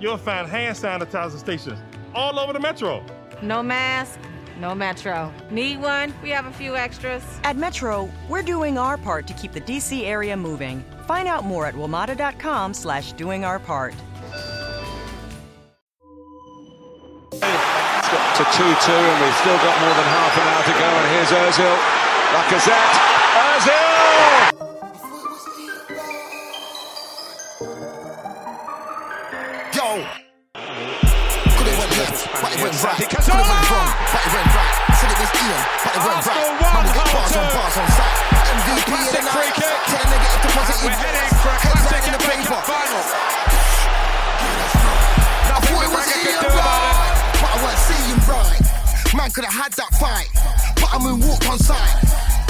You'll find hand sanitizer stations all over the metro. No mask, no Metro. Need one? We have a few extras. At Metro, we're doing our part to keep the DC area moving. Find out more at WMATA.com slash doing our part. to 2-2 and we've still got more than half an hour to go and here's Ozil, Lacazette, Ozil! But it went right. Could it went wrong, but it went right. Said it was Ian, but it went right. Man, we get bars on bars on site. MVP of the night. Tell a negative to positive. We're heading for a classic in the Cup final. Nothing Thought it was Ian do about it. right, but I weren't seeing right. Man could have had that fight, but I moonwalked on sight.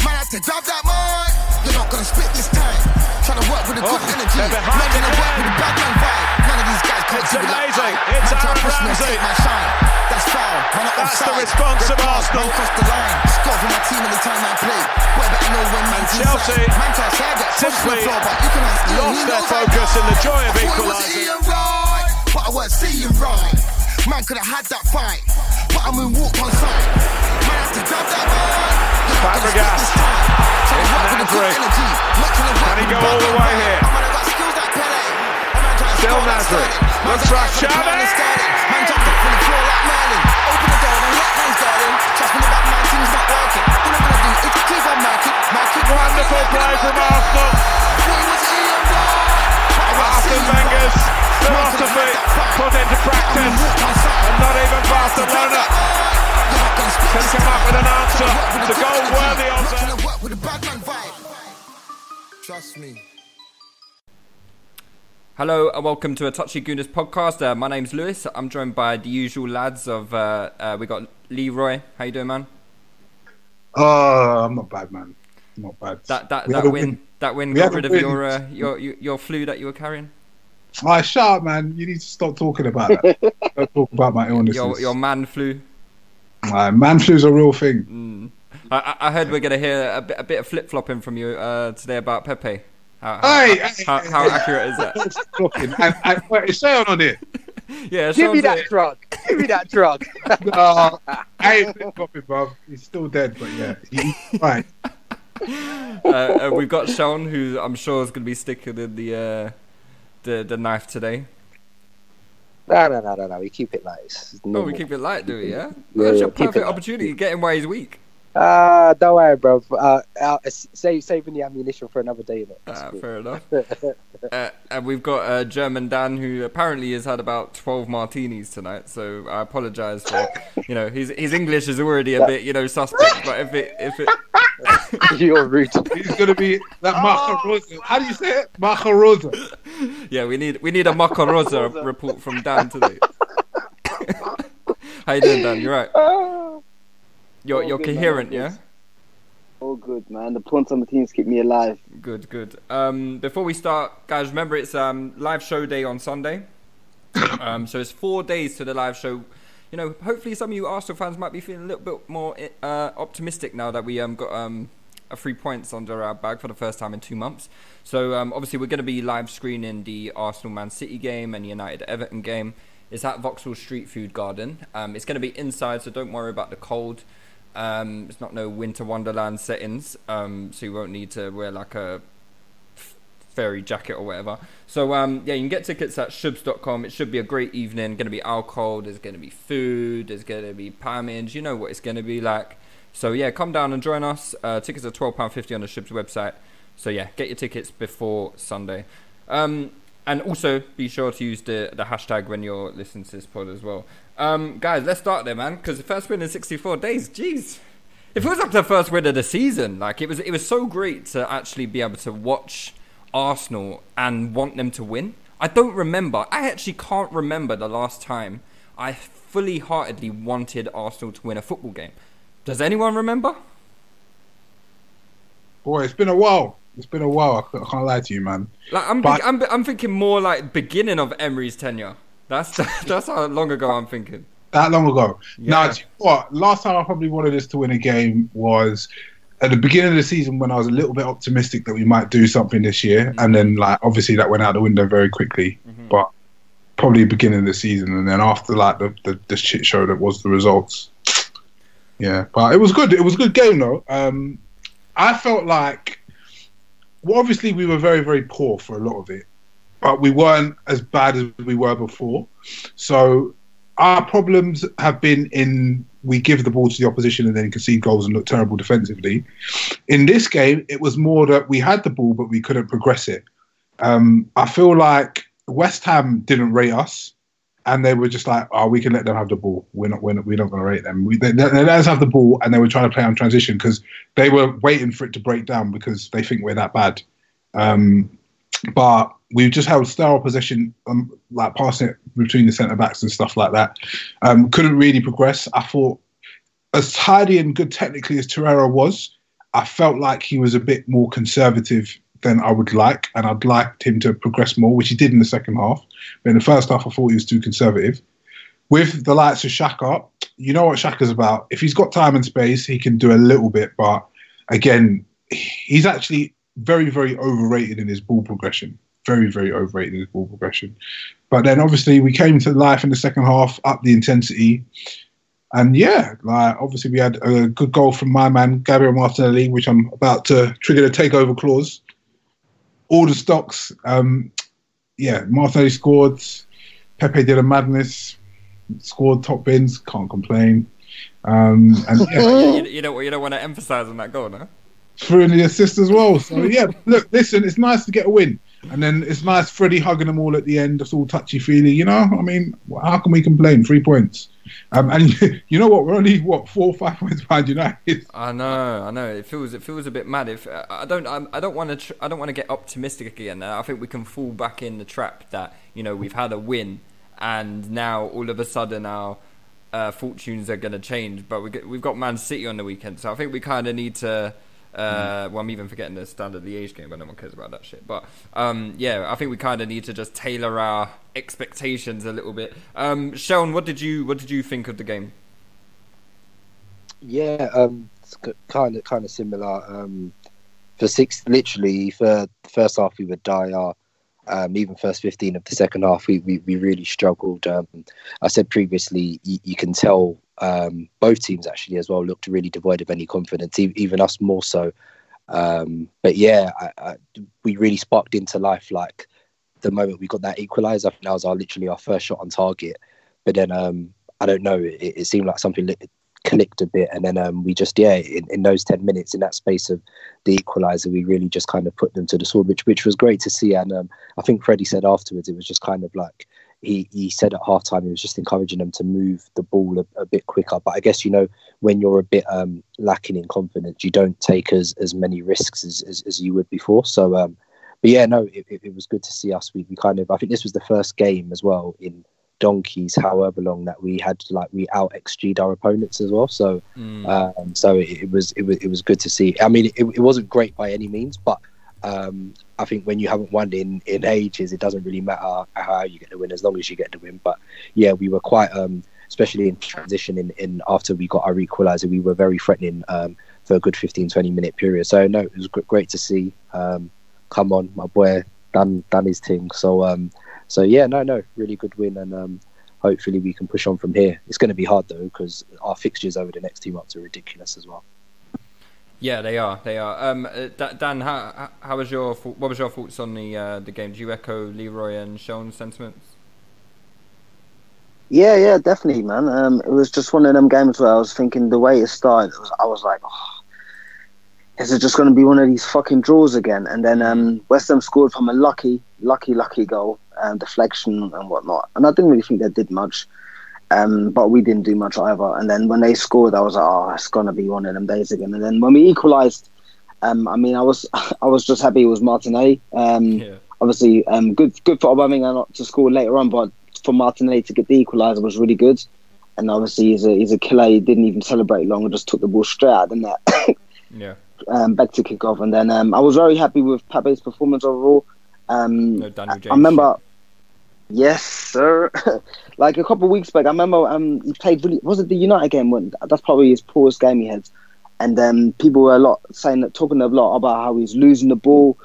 Man had to grab that mic. You're not gonna spit this time. Trying to work with a good Oh, energy. Man gonna work with a bad man vibe. None of these guys can't It's do it amazing. I. It's Aaron Ramsey. my shine. That's foul. Man, not That's the offside. response Red of Arsenal. Man crossed the line. Score for my team any time I play. Boy, better know when man's Chelsea inside. Man can't say I get pushed to the simply floor, but you can ask Ian, lost he their focus in the joy of I equalising. Right, but I weren't seeing right. Man could have had that fight, but I moonwalked on sight. Man had to grab that mic. You're not gonna Fabregas. This time. Trying to It's work with a good Nasri. Not trying Can he go all the way here? I might have got skills like Pele. A man trying to Still Nasri. Looks for the Xavi. plan and starting. Man jumped up from the floor like Merlin. Open the door, don't let hands darling. Trust me, the back man team's not working. All I'm gonna do is keep on marking. marking Wonderful play from. Arsenal. Thought it was Ian Wright, but I weren't Arsene Wenger's right. Man could have philosophy had that fight, put into practice. moonwalked on sight. And not even Barcelona You're not gonna spit can come up with an answer Trying to work with to a go worthy of that. Trust me. Hello and welcome to a Touchy Gooners podcast. Uh, my name's Lewis. I'm joined by the usual lads of uh, uh, we got Leroy. How you doing, man? Oh, I'm not bad, man. I'm not bad. That that, We that had a win, that win We got rid of win. your, uh, your your your flu that you were carrying. Ah, shut up, man. You need to stop talking about that. Don't talk about my illnesses. Your your man flu. Ah, man flu's a real thing. I, I- I heard we're gonna hear a bit a bit of flip flopping from you uh, today about Pepe. How, how, Hey, how, hey, how hey. accurate is that? Talking. and, and, wait, is on it? Yeah, Give me that it. drug. Give me that drug. No, I ain't flip flopping, bro. He's still dead, but yeah. He, right. uh, uh, we've got Sean, who I'm sure is going to be sticking in the uh, the the knife today. No, no, no, no, no. We keep it light. It's Oh, we keep it light, do we? Yeah. Yeah, That's yeah, a keep it perfect light. opportunity. Get him while he's weak. Ah, don't worry, bro. Uh, uh, save, saving the ammunition for another day. Innit? That's Ah, fair enough. uh, and we've got uh, German Dan, who apparently has had about twelve martinis tonight. So I apologise for, you know, his his English is already a bit, you know, suspect. But if it if it You're rude. He's going to be that Macarosa. How do you say it? Macarosa. yeah, we need we need a Macarosa report from Dan today. How you doing, Dan? You're right. You're you're man, coherent, good. yeah. All good, man. The points on the teams keep me alive. Good, good. Um, before we start, guys, remember it's um, live show day on Sunday. um, so it's four days to the live show. You know, hopefully some of you Arsenal fans might be feeling a little bit more uh, optimistic now that we um, got um, a three points under our bag for the first time in two months. So um, obviously we're going to be live screening the Arsenal Man City game and the United Everton game. It's at Vauxhall Street Food Garden. Um, it's going to be inside, so don't worry about the cold. Um, it's not no winter wonderland settings, um, so you won't need to wear like a fairy jacket or whatever. So um, yeah, you can get tickets at shoobs.com. It should be a great evening. Going to be alcohol. There's going to be food. There's going to be pammage. You know what it's going to be like. So yeah, come down and join us. Uh, tickets are twelve pound fifty on the Shoobs website. So yeah, get your tickets before Sunday. Um, and also be sure to use the, the hashtag when you're listening to this pod as well. Um, guys, let's start there, man. Because the first win in 64 days, jeez, If it feels like the first win of the season. Like it was, it was so great to actually be able to watch Arsenal and want them to win. I don't remember. I actually can't remember the last time I fully heartedly wanted Arsenal to win a football game. Does anyone remember? Boy, it's been a while. It's been a while. I can't lie to you, man. Like I'm, but, I'm, I'm thinking more like beginning of Emery's tenure. That's that's how long ago I'm thinking. That long ago. Yeah. Now, what? Last time I probably wanted us to win a game was at the beginning of the season when I was a little bit optimistic that we might do something this year, mm-hmm. and then like obviously that went out the window very quickly. Mm-hmm. But probably beginning of the season, and then after like the, the the shit show that was the results. Yeah, but it was good. It was a good game though. Um, I felt like, well, obviously we were very very poor for a lot of it, but we weren't as bad as we were before. So our problems have been in we give the ball to the opposition and then concede goals and look terrible defensively. In this game, it was more that we had the ball but we couldn't progress it. Um, I feel like West Ham didn't rate us, and they were just like, "Oh, we can let them have the ball. We're not, we're not, we're not going to rate them. We, they, they, let us have the ball," and they were trying to play on transition because they were waiting for it to break down because they think we're that bad. Um, but we just held sterile possession, um, like passing it between the centre backs and stuff like that. Um, couldn't really progress. I thought, as tidy and good technically as Torreira was, I felt like he was a bit more conservative than I would like, and I'd liked him to progress more, which he did in the second half. But in the first half, I thought he was too conservative. With the likes of Xhaka, you know what Xhaka's about. If he's got time and space, he can do a little bit, but again, he's actually very, very overrated in his ball progression. Very, very overrated in his ball progression. But then obviously we came to life in the second half, up the intensity. And yeah, like obviously we had a good goal from my man Gabriel Martinelli, which I'm about to trigger the takeover clause. All the stocks, um, yeah, Martinelli scored. Pepe did a madness, scored top bins, can't complain. Um, and yeah. you, you, don't you don't want to emphasize on that goal, no? Through the assist as well. So yeah, look, listen, it's nice to get a win, and then it's nice Freddie hugging them all at the end. It's all touchy feely, you know. I mean, how can we complain? Three points, um, and you know what? We're only what four or five points behind United. I know, I know. It feels it feels a bit mad. If I don't, I don't want to, tr- I don't want to get optimistic again. I think we can fall back in the trap that you know we've had a win, and now all of a sudden our uh, fortunes are going to change. But we we've got Man City on the weekend, so I think we kind of need to uh, well, I'm even forgetting the standard Liège game, but no one cares about that shit. But um, yeah, I think we kind of need to just tailor our expectations a little bit. Um, Sean, what did you what did you think of the game? Yeah, um, it's kind of kind of similar. Um, for six, literally for the first half we were dire. Um, even first 15 of the second half, we, we, we really struggled. Um, I said previously, you, you can tell um, both teams actually as well looked really devoid of any confidence, even us more so. Um, but yeah, I, I, we really sparked into life like the moment we got that equaliser. I think that was our literally our first shot on target. But then um, I don't know, it, it, seemed like something clicked a bit, and then um, we just yeah, in, in, those ten minutes, in that space of the equaliser, we really just kind of put them to the sword, which which was great to see. And um, I think Freddie said afterwards, it was just kind of like he, he said at halftime he was just encouraging them to move the ball a, a, bit quicker. But I guess you know when you're a bit um, lacking in confidence, you don't take as, as many risks as, as, as you would before. So, um, but yeah, no, it, it, was good to see us. We, we kind of I think this was the first game as well in donkeys, however long that we had like we out xg'd our opponents as well. So, mm. um, so it, it, was it was it was good to see. I mean, it, it wasn't great by any means, but um, I think when you haven't won in, in ages, it doesn't really matter how you get the win as long as you get the win. But yeah, we were quite, um, especially in transition in, in after we got our equaliser, we were very threatening um, for a good 15, 20 minute period. So no, it was great to see. Um, come on, my boy, done done his thing. So um, so yeah, no, no, really good win, and um, hopefully we can push on from here. It's going to be hard though because our fixtures over the next two months are ridiculous as well. Yeah, they are. They are. Um, uh, Dan, how how was your what was your thoughts on the uh, the game? Do you echo Leroy and Sean's sentiments? Yeah, yeah, definitely, man. Um, it was just one of them games where I was thinking the way it started, it was, I was like, oh, is it just going to be one of these fucking draws again? And then um, West Ham scored from a lucky, lucky, lucky goal, um, deflection and whatnot. And I didn't really think they did much. Um, but we didn't do much either. And then when they scored, I was like, oh, it's gonna be one of them days again. And then when we equalised, um, I mean, I was I was just happy it was Martinelli. Um, yeah. Obviously, um, good good for Aubameyang not to score later on, but for Martinelli to get the equaliser was really good. And obviously, he's a he's a killer. He didn't even celebrate long and just took the ball straight out the net. yeah. Um, back to kick off, and then um, I was very happy with Pepe's performance overall. Um, no, Daniel James. I remember. Yes, sir. like a couple of weeks back, I remember um, he played really. Was it the United game? When that's probably his poorest game he had, and um, people were a lot saying that, talking a lot about how he's losing the ball,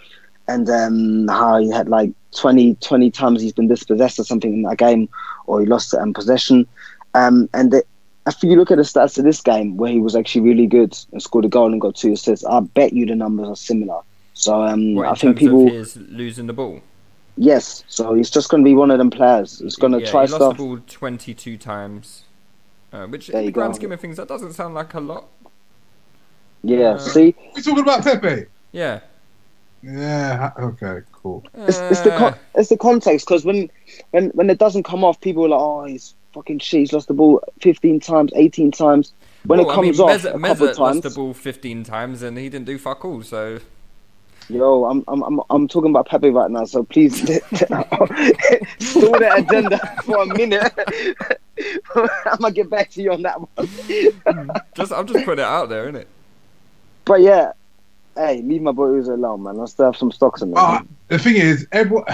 and um, how he had like 20, 20 times he's been dispossessed or something in that game, or he lost um, possession. Um, and the, if you look at the stats of this game, where he was actually really good and scored a goal and got two assists, I bet you the numbers are similar. So um, I think people is losing the ball. Yes, so he's just going to be one of them players. He's going to yeah, try he stuff. lost the ball 22 times, uh, which There in the grand go. scheme of things, that doesn't sound like a lot. Yeah, Uh, see, We talking about Pepe? Yeah. Yeah. Okay. Cool. it's, it's the con- it's the context because when when when it doesn't come off, people are like, "Oh, he's fucking shit. He's lost the ball 15 times, 18 times." When Well, it comes I mean, off Meza, a Meza couple of lost the ball 15 times and he didn't do fuck all, so. Yo, I'm I'm I'm, I'm talking about Pepe right now. So please store the agenda for a minute. I'm gonna get back to you on that one. just I'm just putting it out there, innit? But yeah, hey, leave my boy Uzo alone, man. I still have some stocks in there. Ah, the thing is, everyone,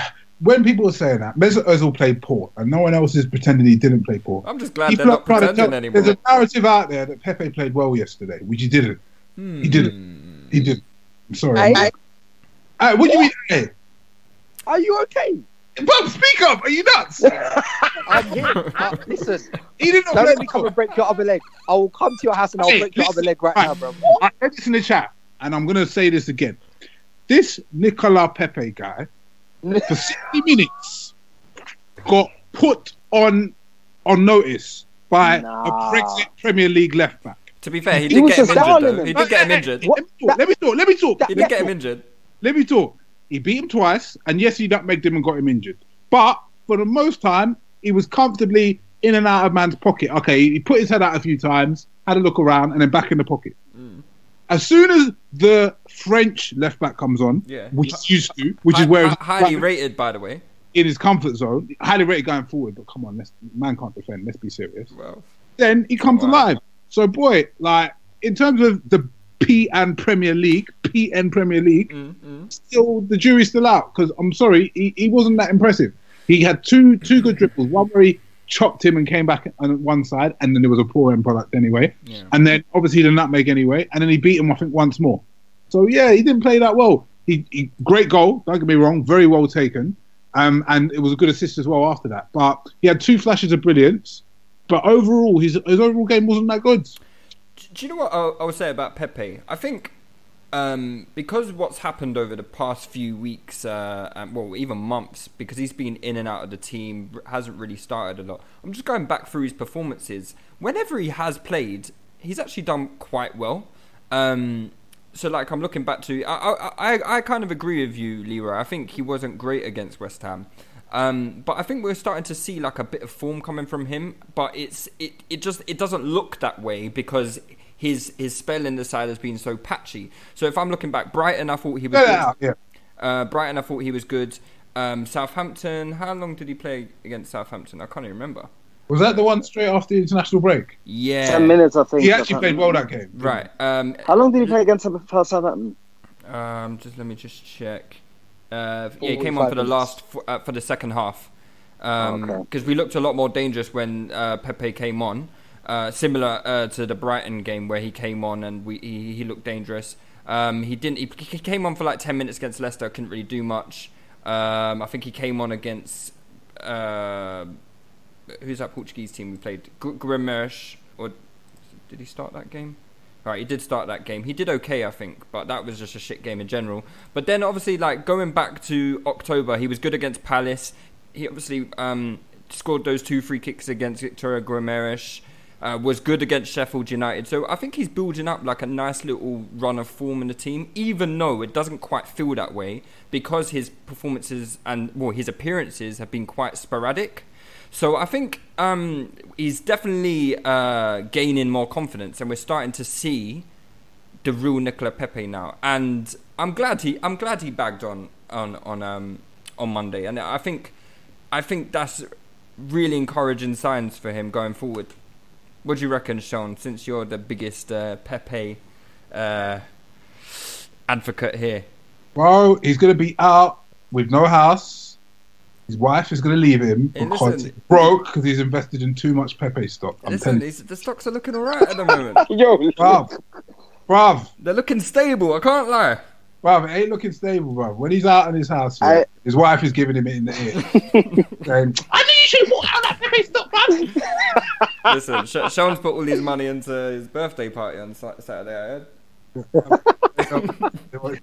when people are saying that, Mesut Ozil played poor, and no one else is pretending he didn't play poor. I'm just glad People they're are not trying to pretending tell- anymore. There's a narrative out there that Pepe played well yesterday, which he didn't. Hmm. He didn't. He didn't. I'm sorry. Hey. Hey, what do you mean? Hey? Are you okay? Bub, speak up. Are you nuts? I'm here. Listen, he did not don't let me come and break your other leg. I will come to your house and I'll Hey, break your other leg right right. now, bro. I read this in the chat, and I'm going to say this again. This Nicola Pepe guy, for 60 minutes, got put on on notice by Nah. a Brexit Premier League left back. To be fair, he, He did was get him injured, darling. He did get him injured. Let me talk. Let me talk. Let me talk. He did get him injured. Let me talk. He beat him twice, and yes, he nutmegged him and got him injured. But for the most time, he was comfortably in and out of man's pocket. Okay, he put his head out a few times, had a look around, and then back in the pocket. Mm. As soon as the French left back comes on, Yeah. which he's used to, which Hi- is where highly rated, by the way. in his comfort zone, highly rated going forward. But come on, let's, man can't defend. Let's be serious. Well, Then he comes Wow. alive. So, boy, like in terms of the P and Premier League, PN Premier League, mm, still the jury's still out because I'm sorry, he, he wasn't that impressive. He had two two good dribbles, one where he chopped him and came back on one side, and then there was a poor end product anyway, Yeah. and then obviously the nutmeg anyway, and then he beat him I think once more. So yeah, he didn't play that well. He, he great goal, don't get me wrong, very well taken, um, and it was a good assist as well after that. But he had two flashes of brilliance, but overall his his overall game wasn't that good. Do you know what I'll, I'll say about Pepe? I think um, because what's happened over the past few weeks, uh, and, well, even months, because he's been in and out of the team, hasn't really started a lot. I'm just going back through his performances. Whenever he has played, he's actually done quite well. Um, so, like, I'm looking back to, I, I, I, kind of agree with you, Leroy. I think he wasn't great against West Ham. Um, but I think we're starting to see like a bit of form coming from him, but it's it, it just it doesn't look that way because his his spell in the side has been so patchy. So if I'm looking back, Brighton, I thought he was Yeah, good. yeah. Uh, Brighton, I thought he was good. Um, Southampton, how long did he play against Southampton? I can't even remember. Was that the one straight after the international break? Yeah, Ten minutes, I think. He actually played well that game. Right. Um, How long did he play against Southampton? Um, just let me just check. Uh, yeah, he came on for the last f- uh, for the second half because Okay. we looked a lot more dangerous when uh, Pepe came on. Uh, similar uh, to the Brighton game where he came on and we he, he looked dangerous. Um, he didn't. He, he came on for like ten minutes against Leicester. Couldn't really do much. Um, I think he came on against uh, who's that Portuguese team we played? Gr- or did he start that game? Right, he did start that game. He did okay, I think, but that was just a shit game in general. But then, obviously, like going back to October, he was good against Palace. He obviously um, scored those two free kicks against Victoria Guimaraes. Uh, was good against Sheffield United. So I think he's building up like a nice little run of form in the team, even though it doesn't quite feel that way because his performances and well his appearances have been quite sporadic. So I think um, he's definitely uh, gaining more confidence, and we're starting to see the real Nicola Pepe now. And I'm glad he I'm glad he bagged on on on um, on Monday, and I think I think that's really encouraging signs for him going forward. What do you reckon, Sean? Since you're the biggest uh, Pepe uh, advocate here. Well, he's going to be out with no house. His wife is going to leave him Hey, because listen. he's broke because he's invested in too much Pepe stock. I'm Listen, telling these, the stocks are looking alright at the moment. Yo, bruv, bruv, They're looking stable. I can't lie. Bruv, it ain't looking stable, bro. When he's out in his house, yeah, I- his wife is giving him it in the ear, saying, "I knew you should have bought out that Pepe stock, bruv." Listen, Sh- Sean's put all his money into his birthday party on Saturday. I heard.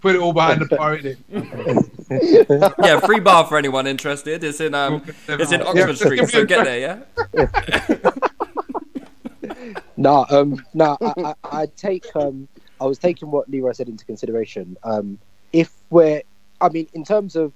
Put it all behind the bar, innit? Yeah, free bar for anyone interested. It's in um, it's in Oxford Street. So get there, yeah. No, um, no, I, I, I take, um, I was taking what Leroy said into consideration. Um, if we're, I mean, in terms of,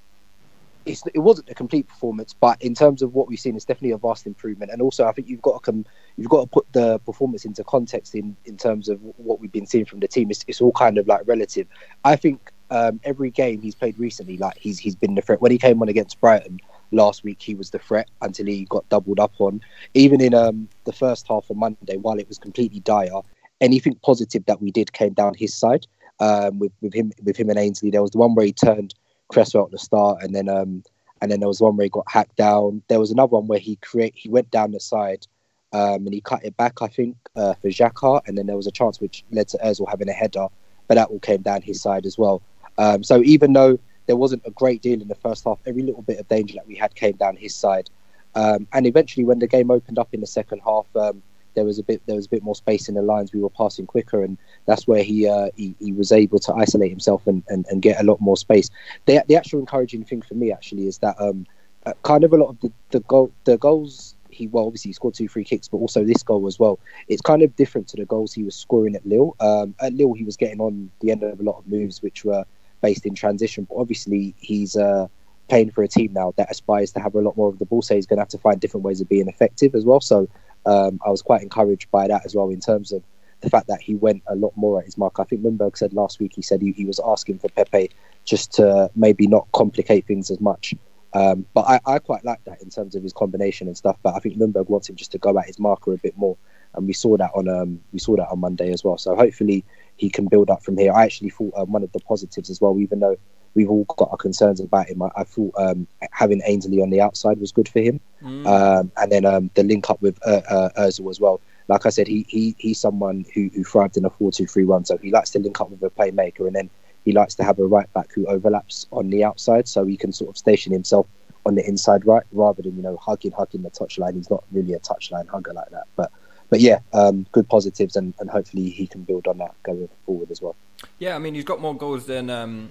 it wasn't a complete performance, but in terms of what we've seen, it's definitely a vast improvement. And also, I think you've got to come, you've got to put the performance into context in in terms of what we've been seeing from the team. It's, it's all kind of like relative. I think um, every game he's played recently, like he's he's been the threat. When he came on against Brighton last week, he was the threat until he got doubled up on. Even in um, the first half on Monday, while it was completely dire, anything positive that we did came down his side. Um, with with him with him and Ainsley, there was the one where he turned Cresswell at the start, and then um, and then there was one where he got hacked down. There was another one where he create he went down the side. Um, and he cut it back, I think, uh, for Xhaka, and then there was a chance which led to Özil having a header, but that all came down his side as well. Um, so even though there wasn't a great deal in the first half, every little bit of danger that we had came down his side. Um, and eventually, when the game opened up in the second half, um, there was a bit there was a bit more space in the lines. We were passing quicker, and that's where he uh, he, he was able to isolate himself and, and, and get a lot more space. The the actual encouraging thing for me actually is that um, uh, kind of a lot of the the goal the goals he well obviously he scored two free kicks, but also this goal as well. It's kind of different to the goals he was scoring at Lille. Um, at Lille, he was getting on the end of a lot of moves which were based in transition, but obviously he's uh, playing for a team now that aspires to have a lot more of the ball. So he's going to have to find different ways of being effective as well. So um, I was quite encouraged by that as well in terms of the fact that he went a lot more at his mark. I think Ljungberg said last week he said he, he was asking for Pepe just to maybe not complicate things as much. Um, but I, I quite like that in terms of his combination and stuff. But I think Ljungberg wants him just to go at his marker a bit more, and we saw that on um, we saw that on Monday as well. So hopefully he can build up from here. I actually thought um, one of the positives as well, even though we've all got our concerns about him, I, I thought um, having Ainsley on the outside was good for him, Mm. um, and then um, the link up with uh, uh, as well. Like I said, he, he he's someone who, who thrived in a four-two-three-one, so he likes to link up with a playmaker, and then he likes to have a right back who overlaps on the outside, so he can sort of station himself on the inside right rather than you know hugging hugging the touchline. He's not really a touchline hugger like that, but but yeah, um, good positives, and, and hopefully he can build on that going forward as well. Yeah, I mean he's got more goals than um,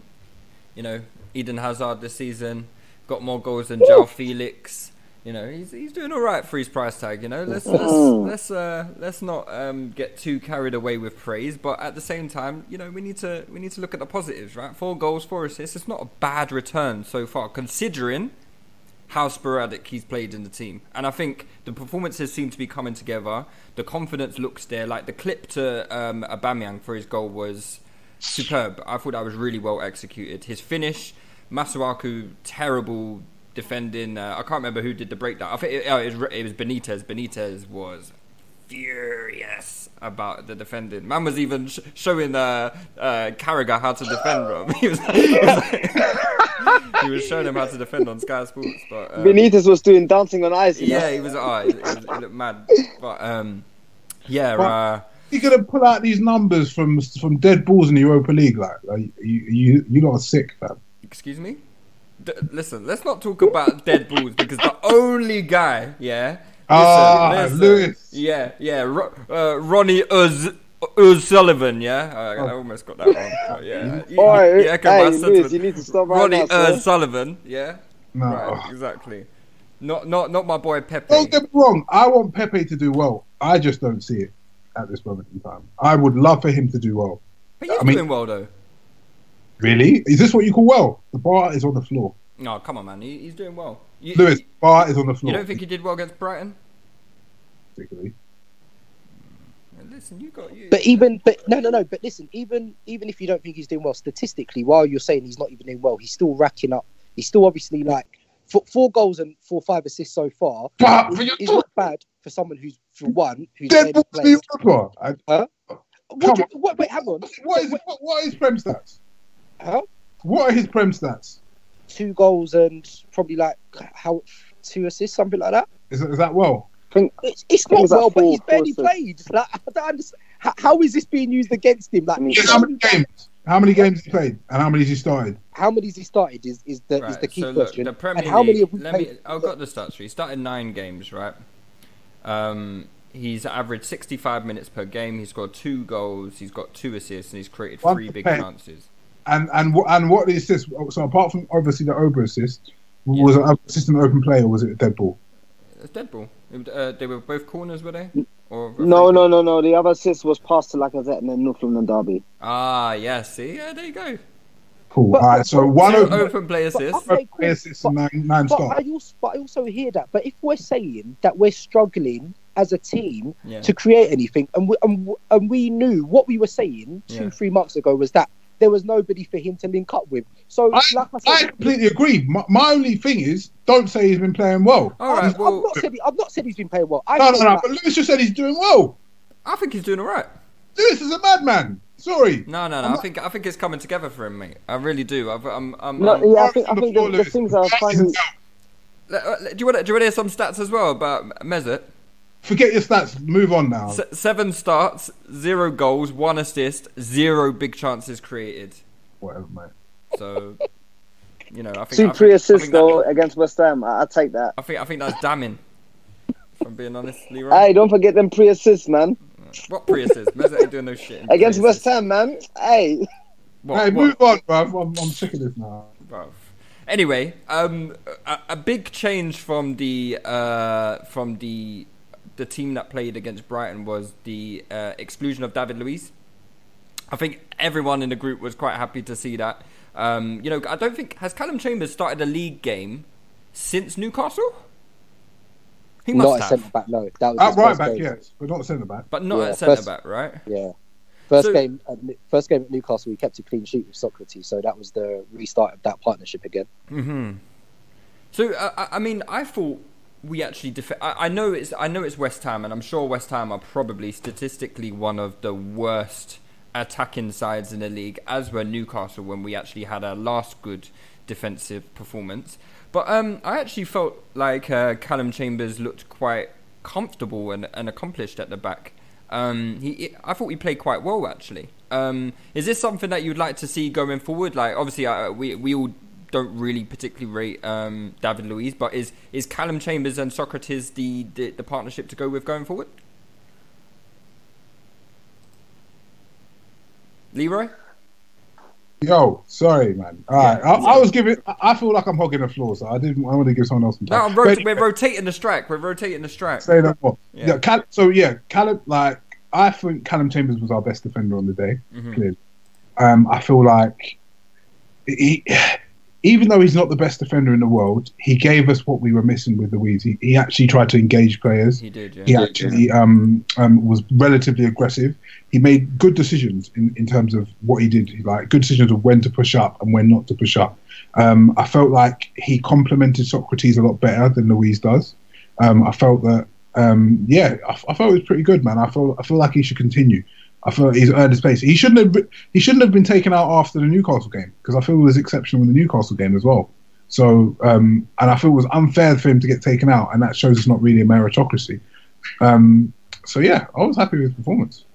you know Eden Hazard this season. Got more goals than João Felix. You know he's he's doing all right for his price tag. You know let's let's let's uh, let's not um, get too carried away with praise, but at the same time, you know we need to we need to look at the positives, right? Four goals, four assists. It's not a bad return so far, considering how sporadic he's played in the team. And I think the performances seem to be coming together. The confidence looks there. Like the clip to um, Aubameyang for his goal was superb. I thought that was really well executed. His finish, Masuaku, terrible defending. Uh, I can't remember who did the breakdown. I think it, oh, it, was, it was Benitez. Benitez was furious about the defending. Man was even sh- showing uh, uh, Carragher how to defend, bro. He was, he was, he was showing him how to defend on Sky Sports. But um, Benitez was doing dancing on ice. you know? yeah, he was. Oh, it, it, was, it looked mad. But um, yeah, uh, You're gonna pull out these numbers from from dead balls in the Europa League, like, like you you you lot are sick, fam. excuse me. D- listen, let's not talk about dead balls because the only guy, yeah. Listen, Ah, listen. Lewis. Yeah, yeah. Ro- uh, Ronnie Uz O'Sullivan, yeah, I, I almost got that wrong. But yeah, you, Oi, you echo hey, Lewis, you need to stop Ronnie now, sir. O'Sullivan, yeah, No. right, exactly. Not not not my boy Pepe. Don't get me wrong. I want Pepe to do well. I just don't see it at this moment in time. I would love for him to do well. But he's I mean- doing well though. Really? Is this what you call well? The bar is on the floor. No, come on, man, he, he's doing well. You, Lewis, bar is on the floor. you don't think he did well against Brighton? particularly? Listen, you got you. But even, but no, no, no. But listen, even even if you don't think he's doing well statistically, while you're saying he's not even doing well, he's still racking up. He's still obviously like four, four goals and four five assists so far. But is, you is not bad for someone who's for one who's Dead barely balls played. to Europa. I- Huh? What do what, wait, hang on. What is what, what are his prem stats? Huh? What are his prem stats? Two goals and probably like how two assists, something like that. Is, is that well? It's, it's not it's like well, but he's barely assists. played. Like, I don't understand. How, how is this being used against him? Like, How many games? How many games has he played? And how many has he started? how many has he started? Is is the is the key so look, question. the Premier and how many League. have we played? me. I've got the stats. for you. He started nine games, right? Um, he's averaged 65 minutes per game. He's scored two goals. He's got two assists, and he's created One three big pen. chances. And and and what the assist? So apart from obviously the over assist, was it an assist an open play or was it a dead ball? It's dead ball. Uh, they were both corners, were they? Or No, no, no, no. The other assist was passed to Lacazette in the North London derby. Ah, yeah. See, yeah, there you go. Cool. But- All right. So one Two open, open play But, assists. okay, cool. play assists and nine nine But. I also, but I also hear that. But if we're saying that we're struggling as a team Yeah. to create anything, and we, and, and we knew what we were saying two, Yeah. three months ago was that there was nobody for him to link up with. So, I, like I I completely agree. My, my only thing is, don't say he's been playing well. All right. I've, Well, not said he, I've not said he's been playing well. I No, no, no. like- But Lewis just said he's doing well. I think he's doing all right. Lewis is a madman. Sorry. No, no, no. I think I think it's coming together for him, mate. I really do. I've, I'm, I'm, No, I'm- yeah, I think I on the think floor, the, the things are finding. Uh, Do you want to, do you want to hear some stats as well about Mesut? Forget your stats. Move on now. S- seven starts, zero goals, one assist, zero big chances created. Whatever, mate. So, you know, I think I Two think- pre-assists though against West Ham. I, I take that. I think I think that's damning. If I'm being honest, Leroy. Hey, don't forget them pre assists, man. What pre assist? Mesut ain't doing no shit. Against pre-assists. West Ham, man. Hey. What, hey, what- move on, bro. I'm, I'm sick of this now. Bruv. Anyway, um, a, a big change from the uh, from the the team that played against Brighton was the uh, exclusion of David Luiz. I think everyone in the group was quite happy to see that. Um, you know, I don't think has Callum Chambers started a league game since Newcastle. He must not a have, centre back. No, that was At right back, game. yes, but not a centre back. but not Yeah, at centre first- back, right? Yeah. First So- game, at, first game at Newcastle, we kept a clean sheet with Sokratis, so that was the restart of that partnership again. hmm So uh, I- I mean, I thought we actually def- I, I know it's I know it's West Ham, and I'm sure West Ham are probably statistically one of the worst attacking sides in the league, as were Newcastle when we actually had our last good defensive performance. But um, I actually felt like uh, Callum Chambers looked quite comfortable and, and accomplished at the back. Um, he, I thought he played quite well actually. Um, is this something that you'd like to see going forward? Like, obviously, uh, we we all don't really particularly rate um, David Luiz, but is is Callum Chambers and Sokratis the, the the partnership to go with going forward? Leroy, Yo, sorry, man. All right, I, I was giving. I- feel like I'm hogging the floor, so I didn't. I want to give someone else some no, time. I'm rot- But we're rotating the strike. We're rotating the strike. Say no more. Yeah. Yeah. Cal- so yeah, Callum. Like I think Callum Chambers was our best defender on the day. Mhm. Clearly, um, I feel like he, even though he's not the best defender in the world, he gave us what we were missing with Luiz. He, he actually tried to engage players. He did, yeah. He actually um, um, was relatively aggressive. He made good decisions in, in terms of what he did. He, like good decisions of when to push up and when not to push up. Um, I felt like he complemented Sokratis a lot better than Luiz does. Um, I felt that, um, yeah, I, I felt it was pretty good, man. I feel I feel like he should continue. I feel he's earned his place. He shouldn't have be- he shouldn't have been taken out after the Newcastle game because I feel it was exceptional in the Newcastle game as well. So, um, and I feel it was unfair for him to get taken out, and that shows it's not really a meritocracy. Um, so yeah, I was happy with his performance.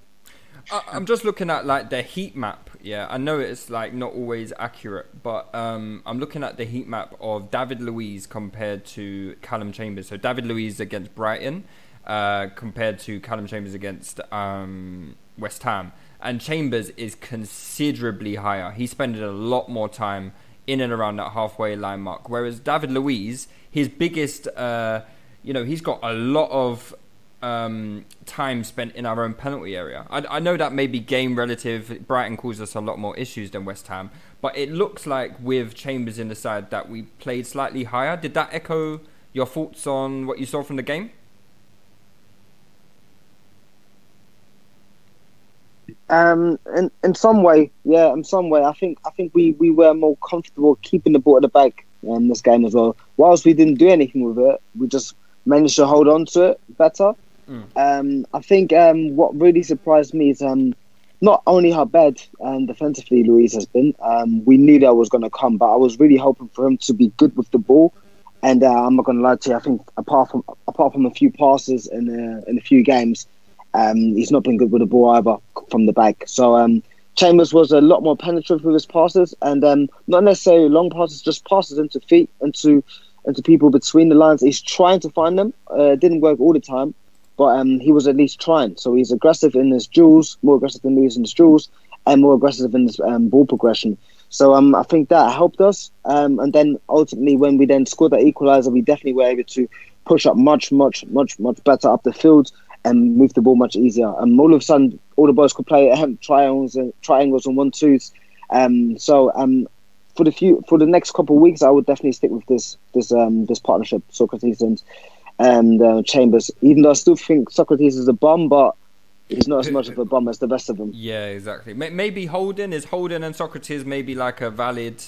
I'm just looking at like the heat map. Yeah, I know it's like not always accurate, but um, I'm looking at the heat map of David Luiz compared to Callum Chambers. So David Luiz against Brighton, uh, compared to Callum Chambers against um, West Ham, and Chambers is considerably higher. He's spending a lot more time in and around that halfway line mark, whereas David Luiz, his biggest, uh, you know, he's got a lot of um, time spent in our own penalty area. I, I, know that may be game relative. Brighton caused us a lot more issues than West Ham, but it looks like with Chambers in the side that we played slightly higher. Did that echo your thoughts on what you saw from the game? Um, in in some way, yeah, in some way, I think I think we, we were more comfortable keeping the ball at the back in this game as well. Whilst we didn't do anything with it, we just managed to hold on to it better. Mm. Um, I think um, what really surprised me is um, not only how bad um, defensively Luiz has been. Um, we knew that was going to come, but I was really hoping for him to be good with the ball. And uh, I'm not going to lie to you. I think apart from apart from a few passes in uh, in a few games, um, he's not been good with the ball either from the back. So Chambers was a lot more penetrative with his passes, and not necessarily long passes, just passes into feet, into into people between the lines. He's trying to find them. Uh, didn't work all the time, but um, he was at least trying. So he's aggressive in his duels, more aggressive than Luiz in his duels, and more aggressive in his um, ball progression. So um, I think that helped us. Um, and then ultimately, when we then scored that equaliser, we definitely were able to push up much, much, much, much better up the field and move the ball much easier. And all of a sudden, all the boys could play triangles and triangles and one twos. Um, so um, for the few for the next couple of weeks, I would definitely stick with this this um, this partnership, Sokratis and and uh, Chambers. Even though I still think Sokratis is a bum, but he's not as much of a bum as the rest of them. Yeah, exactly. Maybe Holding is Holding and Sokratis maybe like a valid.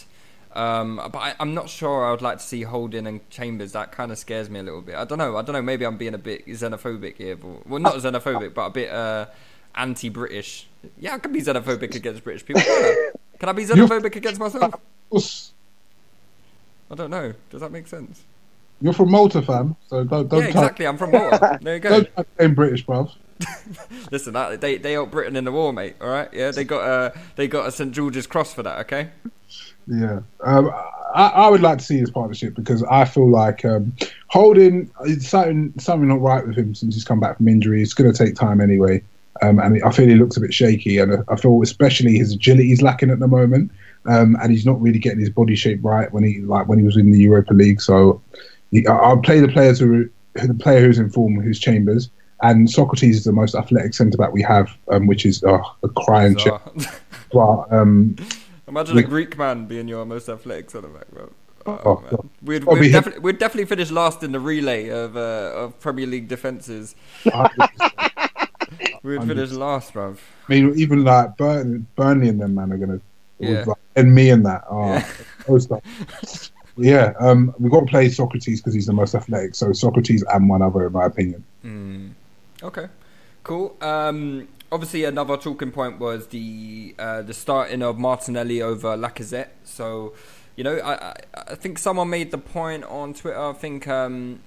Um, but I, am not sure. I would like to see Holding and Chambers. That kind of scares me a little bit. I don't know. I don't know. Maybe I'm being a bit xenophobic here. But, well, not xenophobic, but a bit uh, anti-British. Yeah, I can be xenophobic against British people. Can I be xenophobic against myself? I don't know. Does that make sense? You're from Malta, fam. So don't. don't yeah, exactly. I'm from Malta. There you go. Don't claim British, bruv. Listen, that, they they helped Britain in the war, mate. All right, yeah, they got a they got a St George's Cross for that. Okay. Yeah, um, I, I would like to see this partnership because I feel like um, Holding something something not right with him since he's come back from injury. It's going to take time anyway, um, and I feel he looks a bit shaky, and I feel especially his agility is lacking at the moment um, and he's not really getting his body shape right when he like when he was in the Europa League. So he, I'll play the players who the player who's in form, who's Chambers, and Sokratis is the most athletic centre back we have, um, which is uh, a crying check. but um, imagine we, a Greek man being your most athletic centre back, bro. Oh, oh, we'd, we'd, defi- we'd, definitely finish last in the relay of, uh, of Premier League defences. we'd finish last, bro. I mean, even like Burn- Burnley and them, man, are going to yeah. Like, and me and that. Oh, yeah. yeah, um, we've got to play Sokratis because he's the most athletic. So Sokratis and one other, in my opinion. Mm. Okay, cool. Um, obviously, another talking point was the uh, the starting of Martinelli over Lacazette. So, you know, I, I think someone made the point on Twitter. I think um,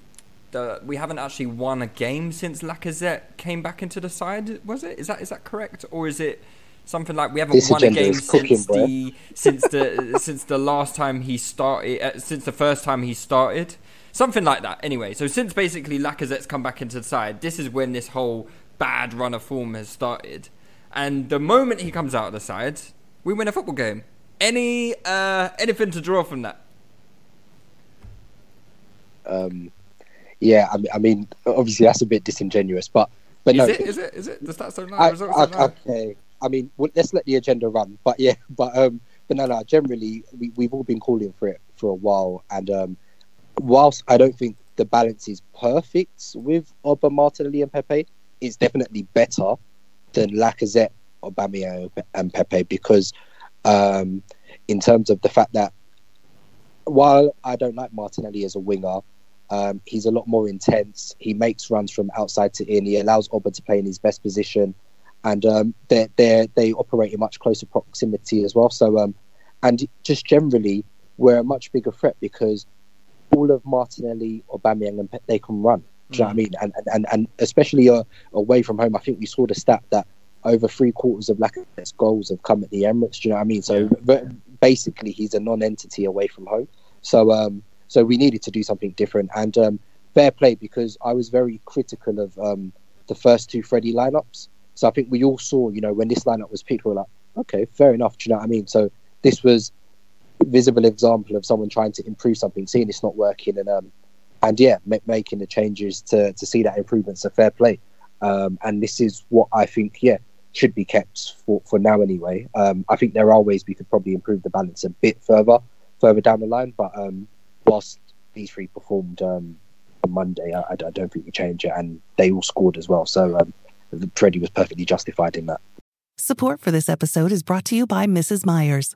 that we haven't actually won a game since Lacazette came back into the side. Was it? Is that is that correct, or is it? Something like we haven't this won a game since cooking, the since the since the last time he started uh, since the first time he started. Something like that. Anyway, so since basically Lacazette's come back into the side, this is when this whole bad run of form has started. And the moment he comes out of the side, we win a football game. Any uh, anything to draw from that? Um, yeah, I mean, I mean, obviously that's a bit disingenuous, but but is no, it? Is it? Is it? Does that sound like? I, I, okay, I mean, let's let the agenda run. But yeah, but um, but no, no. Generally, we we've all been calling for it for a while, and um, whilst I don't think the balance is perfect with Oba, Martinelli, and Pepe, it's definitely better than Lacazette, Aubameyang, and Pepe because um, in terms of the fact that while I don't like Martinelli as a winger, um, he's a lot more intense. He makes runs from outside to in. He allows Oba to play in his best position and um, they they operate in much closer proximity as well. So, um, and just generally, we're a much bigger threat because all of Martinelli, Aubameyang, and they can run. Do you know what I mm. mean? And and and especially uh, away from home, I think we saw the stat that over three quarters of Lacazette's goals have come at the Emirates. Do you know what I mean? So yeah. basically, he's a non-entity away from home. So um, so we needed to do something different. And um, fair play because I was very critical of um, the first two Freddie lineups So I think we all saw, you know, when this lineup was picked, we were like, okay, fair enough. Do you know what I mean? So this was visible example of someone trying to improve something, seeing it's not working, and um, and yeah, ma- making the changes to to see that improvement. So fair play. Um, and this is what I think, yeah, should be kept for, for now anyway. Um, I think there are ways we could probably improve the balance a bit further, further down the line. But um, whilst these three performed um, on Monday, I, I don't think we change it, and they all scored as well. So um, Freddie was perfectly justified in that. Support for this episode is brought to you by Mrs. Meyer's.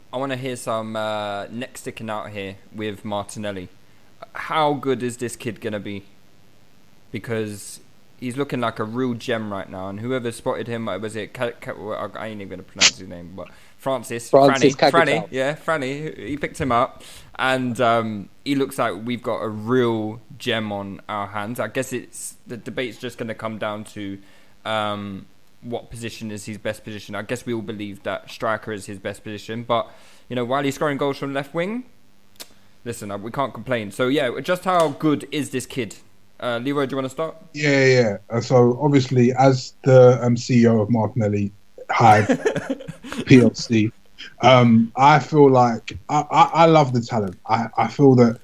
I wanna hear some uh, neck sticking out here with Martinelli. How good is this kid gonna be? Because he's looking like a real gem right now, and whoever spotted him uh, was it? I ain't even gonna pronounce his name, but Francis, Francis Franny, Franny, yeah, Franny. He picked him up, and um, he looks like we've got a real gem on our hands. I guess it's the debate's just gonna come down to. Um, what position is his best position. I guess we all believe that striker is his best position, but you know, while he's scoring goals from left wing, listen, uh, we can't complain. So yeah, just how good is this kid? Uh, Leroy, do you want to start? Yeah, yeah. Uh, so obviously, as the um, CEO of Martinelli Hive PLC, um, I feel like I, I, I, love the talent. I, I feel that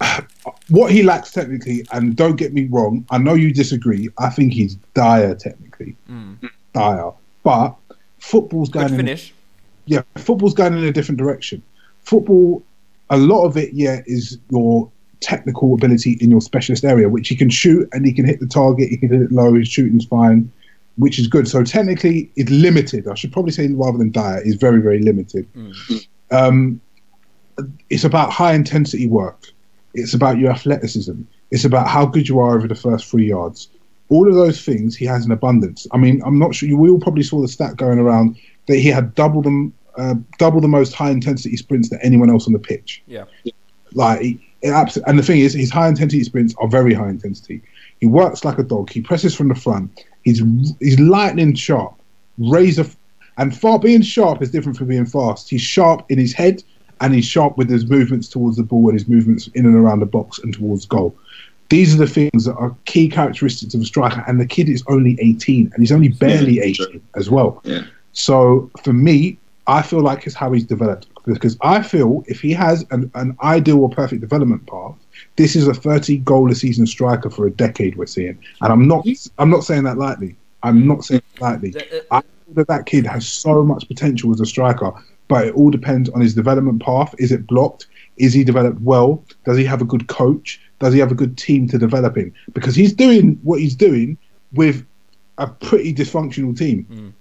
what he lacks technically, and don't get me wrong, I know you disagree. I think he's dire technically, mm. dire. But football's going. Good finish. In, yeah, football's going in a different direction. Football, a lot of it, yeah, is your technical ability in your specialist area, which he can shoot and he can hit the target, he can hit it low, his shooting's fine, which is good. So technically, it's limited. I should probably say rather than dire, is very, very limited. Mm. Um, it's about high intensity work. It's about your athleticism. It's about how good you are over the first three yards. All of those things he has in abundance. I mean, I'm not sure you all probably saw the stat going around that he had double them, uh, double the most high intensity sprints than anyone else on the pitch. Yeah. Like it, absolutely and the thing is, his high intensity sprints are very high intensity. He works like a dog. He presses from the front. He's he's lightning sharp, razor, and far being sharp is different from being fast. He's sharp in his head, and he's sharp with his movements towards the ball and his movements in and around the box and towards goal. These are the things that are key characteristics of a striker. And the kid is only 18, and he's only barely 18 as well. Yeah. So for me, I feel like it's how he's developed because I feel if he has an, an ideal or perfect development path, this is a 30 goal a season striker for a decade we're seeing. And I'm not I'm not saying that lightly. I'm not saying that lightly. Uh, I feel that that kid has so much potential as a striker, but it all depends on his development path. Is it blocked? Is he developed well? Does he have a good coach? Does he have a good team to develop him? Because he's doing what he's doing with a pretty dysfunctional team. Mm.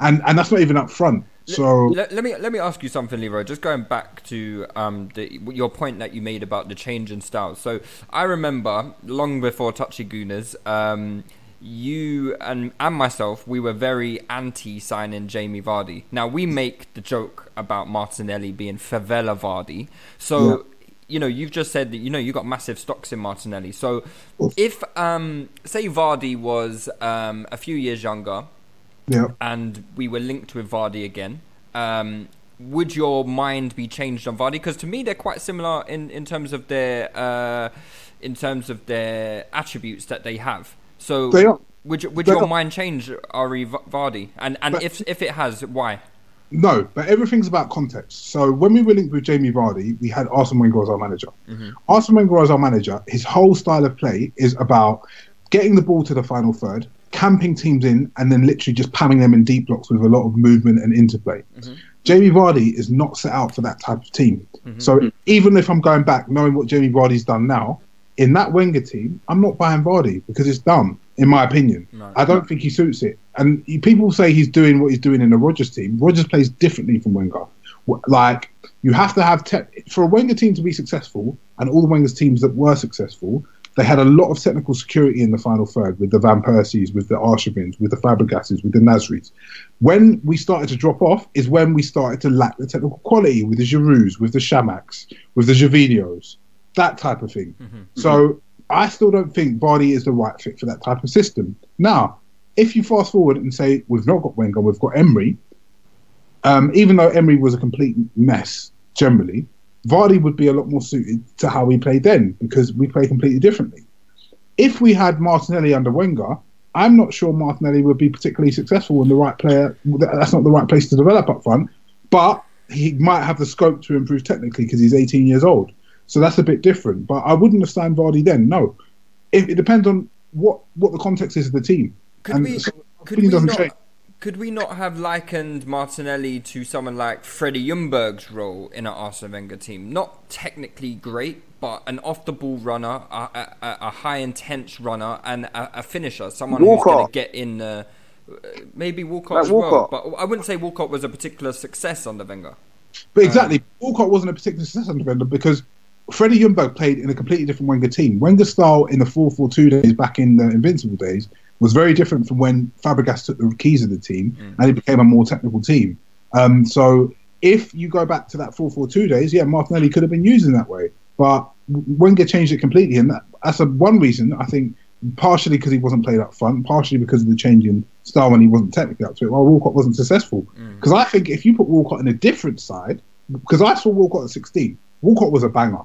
And and that's not even up front. So let, let, me let me ask you something, Leroy. Just going back to um, the, your point that you made about the change in style. So I remember long before Touchy Gooners, um, you and and myself, we were very anti signing Jamie Vardy. Now we make the joke about Martinelli being favela Vardy. So. Yeah. You know, you've just said that you know you got massive stocks in Martinelli. So, if um, say Vardy was um, a few years younger, yeah. and we were linked with Vardy again, um, would your mind be changed on Vardy? Because to me, they're quite similar in, in terms of their uh, in terms of their attributes that they have. So, they are. would would They your are. mind change uh, Ari V- Vardy? And and But- if if it has, why? No, but everything's about context. So when we were linked with Jamie Vardy, we had Arsene Wenger as our manager. Mm-hmm. Arsene Wenger as our manager, his whole style of play is about getting the ball to the final third, camping teams in, and then literally just pamming them in deep blocks with a lot of movement and interplay. Mm-hmm. Jamie Vardy is not set out for that type of team. Mm-hmm. So even if I'm going back, knowing what Jamie Vardy's done now, in that Wenger team, I'm not buying Vardy because it's dumb, in my opinion. I don't think he suits it. And people say he's doing what he's doing in the Rodgers team. Rodgers plays differently from Wenger. Like you have to have te- for a Wenger team to be successful, and all the Wenger's teams that were successful, they had a lot of technical security in the final third with the Van Persies, with the Arshavins, with the Fabregases, with the Nasris. When we started to drop off is when we started to lack the technical quality with the Girouds, with the Chamakhs, with the Javidios, that type of thing. Mm-hmm. So I still don't think Vardy is the right fit for that type of system. Now, if you fast forward and say we've not got Wenger, we've got Emery, um, even though Emery was a complete mess generally, Vardy would be a lot more suited to how we played then because we play completely differently. If we had Martinelli under Wenger, I'm not sure Martinelli would be particularly successful in the right player. That's not the right place to develop up front, but he might have the scope to improve technically because he's 18 years old. So that's a bit different. But I wouldn't have signed Vardy then. No, if, it depends on what what the context is of the team. Could and we? so Could opinion we doesn't not? change. Could we not have likened Martinelli to someone like Freddie Ljungberg's role in an Arsene Wenger team? Not technically great, but an off-the-ball runner, a, a, a- a high-intense runner, and a, a finisher. Someone who's going to get in. Uh, maybe Walcott Like as well, but I wouldn't say Walcott was a particular success under Wenger. But exactly, Walcott wasn't a particular success under Wenger because Freddie Ljungberg played in a completely different Wenger team. Wenger's style in the 4-4-2 days back in the Invincible days was very different from when Fabregas took the keys of the team and it became a more technical team. Um, so if you go back to that 4-4-2 days, yeah, Martinelli could have been used in that way. But Wenger changed it completely, and that, that's a, one reason I think. Partially because he wasn't played up front, partially because of the change in style when he wasn't technically up to it. While Walcott wasn't successful, because I think if you put Walcott in a different side, because I saw Walcott at 16, Walcott was a banger.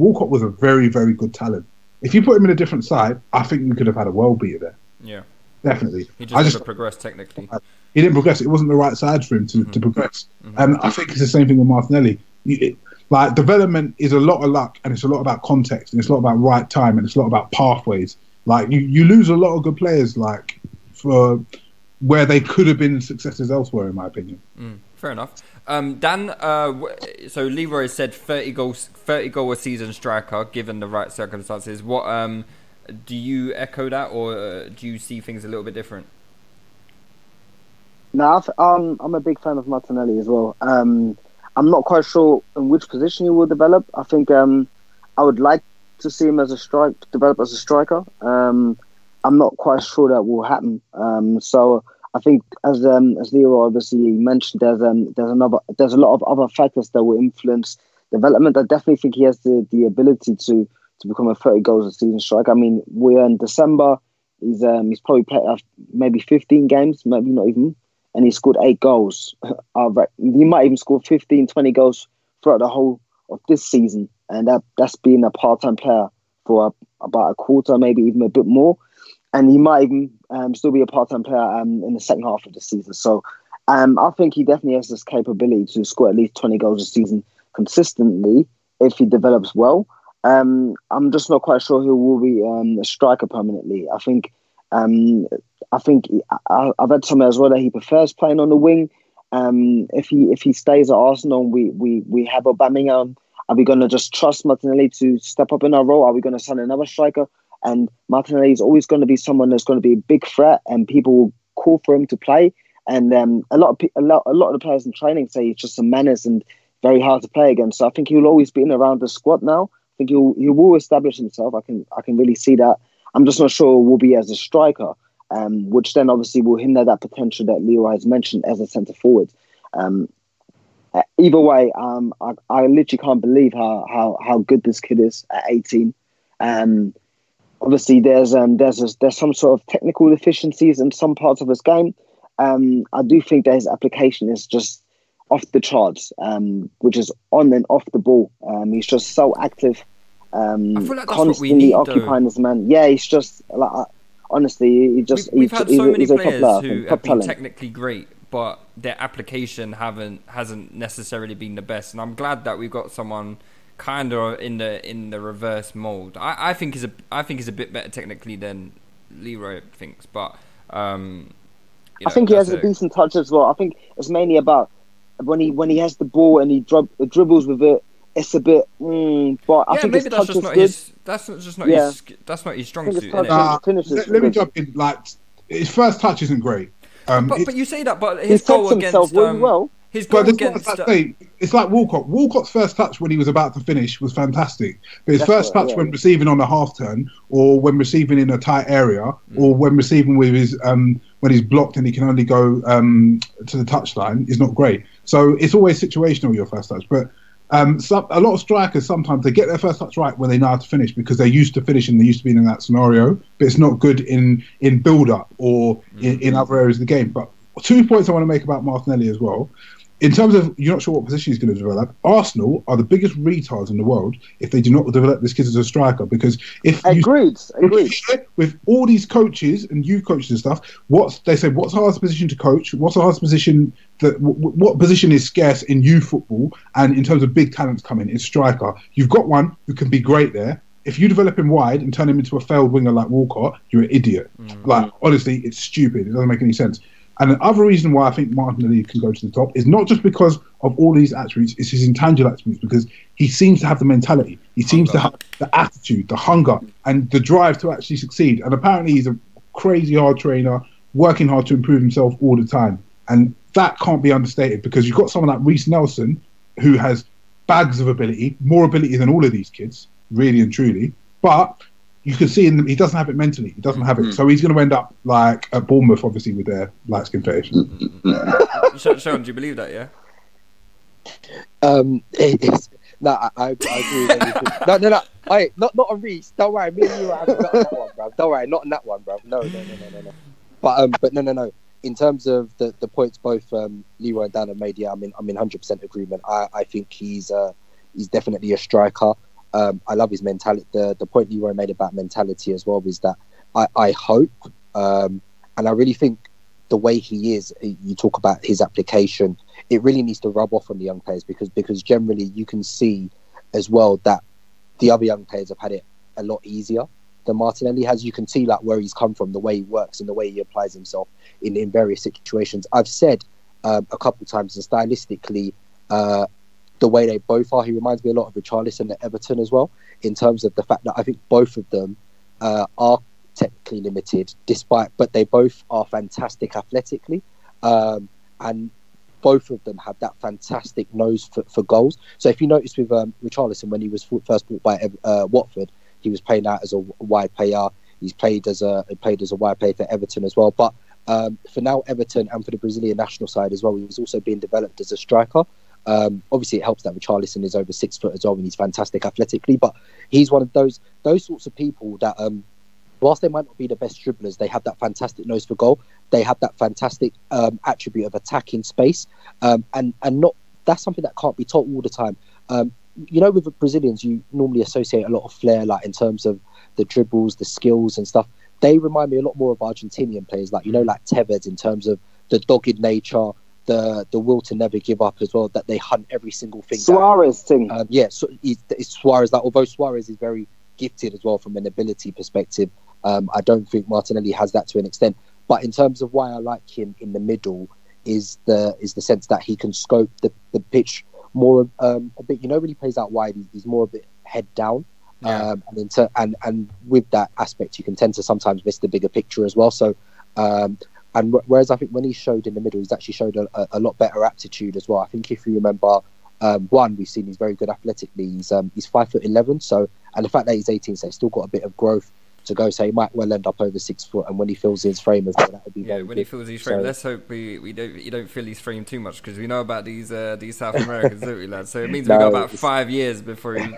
Walcott was a very, very good talent. If you put him in a different side, I think we could have had a world beater there. Yeah, Definitely. he just I never just progressed technically. he didn't progress. It wasn't the right side for him to, to progress. And I think it's the same thing with Martinelli. You, it, like development is a lot of luck, and it's a lot about context, and it's a lot about right time, and it's a lot about pathways. Like you, you lose a lot of good players, like for where they could have been successes elsewhere, in my opinion. Mm, fair enough. Um, Dan, uh, so Leroy said 30 goals, 30 goal a season striker, given the right circumstances. What um, do you echo that, or uh, do you see things a little bit different? No, um, I'm a big fan of Martinelli as well. Um, I'm not quite sure in which position he will develop. I think um, I would like to see him as a strike develop as a striker. Um, I'm not quite sure that will happen. Um, so I think, as um, as Leo obviously mentioned, there's um, there's another there's a lot of other factors that will influence development. I definitely think he has the, the ability to to become a 30 goals a season striker. I mean, we're in December. He's um, he's probably played uh, maybe 15 games, maybe not even, and he scored eight goals. I he might even score 15, 20 goals throughout the whole of this season, and that that's being a part-time player for a, about a quarter, maybe even a bit more. And he might even um, still be a part-time player um, in the second half of the season. So um, I think he definitely has this capability to score at least 20 goals a season consistently if he develops well. Um, I'm just not quite sure who will be um, a striker permanently. I think um, I think I, I've read somewhere as well that he prefers playing on the wing. Um, if he if he stays at Arsenal, we we we have Aubameyang. Are we going to just trust Martinelli to step up in our role? Are we going to sign another striker? And Martinelli is always going to be someone that's going to be a big threat, and people will call for him to play. And um, a lot of a lot a lot of the players in training say he's just a menace and very hard to play against. So I think he'll always be in around the squad now. I think he'll he will establish himself. I can I can really see that. I'm just not sure will be as a striker, um, which then obviously will hinder that potential that Leroy has mentioned as a centre forward. Um, uh, either way, um, I, I literally can't believe how, how, how good this kid is at 18. Um, obviously, there's um, there's a, there's some sort of technical deficiencies in some parts of his game. Um, I do think that his application is just off the charts, um, which is on and off the ball. Um, he's just so active, um, like that's what we constantly need, though. occupying his man. Yeah, he's just like honestly, he just We've he's, had so a- many he's players player, who have been technically great, but their application haven't hasn't necessarily been the best. And I'm glad that we've got someone kind of in the in the reverse mold. I, I think he's a I think he's a bit better technically than Leroy thinks, but um, you I know, think he has that's a decent touch as well. I think it's mainly about when he when he has the ball and he drib- dribbles with it. It's a bit, mm, but I yeah, think maybe his that's touch just is not good. his. That's not- just not Yeah. his. That's not his strong suit. his touch? Uh, finishes let, let me jump in. Like his first touch isn't great. Um, But, it- but you say that, but He his goal sets himself against really um, well. His goal But against. what say, it's like Walcott. Walcott's first touch when he was about to finish was fantastic, but his That's first right, touch yeah. when receiving on a half turn, or when receiving in a tight area, or when receiving with his um, when he's blocked and he can only go um, to the touchline is not great. So it's always situational your first touch, but. Um, some, a lot of strikers sometimes they get their first touch right when they know how to finish because they're used to finishing, they're used to being in that scenario. But it's not good in in build up or in, in other areas of the game. But two points I want to make about Martinelli as well. In terms of you're not sure what position he's going to develop, Arsenal are the biggest retards in the world if they do not develop this kid as a striker. Because if you Agreed. Agreed. with all these coaches and youth coaches and stuff, what's they say? What's the hardest position to coach? What's the hardest position that? w- w- What position is scarce in youth football and in terms of big talents coming? It's striker. You've got one who can be great there. If you develop him wide and turn him into a failed winger like Walcott, you're an idiot. Mm. Like honestly, it's stupid. It doesn't make any sense. And the other reason why I think Martin Martinelli can go to the top is not just because of all these attributes, it's his intangible attributes because he seems to have the mentality. He seems to have the attitude, the hunger, and the drive to actually succeed. And apparently, he's a crazy hard trainer, working hard to improve himself all the time. And that can't be understated because you've got someone like Reiss Nelson who has bags of ability, more ability than all of these kids, really and truly. But you can see in them, he doesn't have it mentally. He doesn't have it. So he's going to end up like at Bournemouth, obviously, with their light skin fetish. Seun, Seun, do you believe that? Yeah. Um, it, it's no, I, I, I agree with everything. no, no, no. Hey, not not on Reiss. Don't worry, me and you are not on that one, bro. Don't worry, not on that one, bro. No, no, no, no, no, no. But um, but no, no, no. In terms of the, the points both um, Leroy and Dan have made, yeah, I'm in I'm in hundred percent agreement. I, I think he's uh he's definitely a striker. Um, I love his mentality. The the point Leroy made about mentality as well is that I I hope um, and I really think the way he is, you talk about his application, it really needs to rub off on the young players because because generally you can see as well that the other young players have had it a lot easier than Martinelli has. You can see like where he's come from, the way he works, and the way he applies himself in, in various situations. I've said um, a couple times, and stylistically, uh, the way they both are, he reminds me a lot of Richarlison at Everton as well, in terms of the fact that I think both of them uh, are technically limited, despite, but they both are fantastic athletically, um, and both of them have that fantastic nose for, for goals. So if you notice with um, Richarlison when he was first bought by uh, Watford, he was playing out as a wide player. He's played as a played as a wide player for Everton as well. But um, for now, Everton and for the Brazilian national side as well, he's also being developed as a striker. Um, obviously, it helps that Richarlison is over six foot as well, and he's fantastic athletically. But he's one of those those sorts of people that, um, whilst they might not be the best dribblers, they have that fantastic nose for goal. They have that fantastic um, attribute of attacking space, um, and and not that's something that can't be taught all the time. Um, you know, with the Brazilians, you normally associate a lot of flair, like in terms of the dribbles, the skills, and stuff. They remind me a lot more of Argentinian players, like you know, like Tevez, in terms of the dogged nature, the the will to never give up as well. That they hunt every single thing. Suarez thing. Um, yeah, so it's, it's Suarez. Like although Suarez is very gifted as well from an ability perspective, um, I don't think Martinelli has that to an extent. But in terms of why I like him in the middle, is the is the sense that he can scope the, the pitch more um, a bit. You know, when he plays out wide, he's more of a bit head down. Yeah. Um, and, in ter- and and with that aspect, you can tend to sometimes miss the bigger picture as well. So, um, and wh- whereas I think when he showed in the middle, he's actually showed a, a- a lot better aptitude as well. I think if you remember, um, one we've seen he's very good athletically. He's um, he's five foot eleven. So, and the fact that he's eighteen, so he's still got a bit of growth to go. So he might well end up over six foot. And when he fills his frame as well, that would be Yeah, when good. he fills his frame, So- let's hope we, we don't you don't fill his frame too much because we know about these uh, these South Americans, don't we, lads? So it means we No, got about it's- five years before he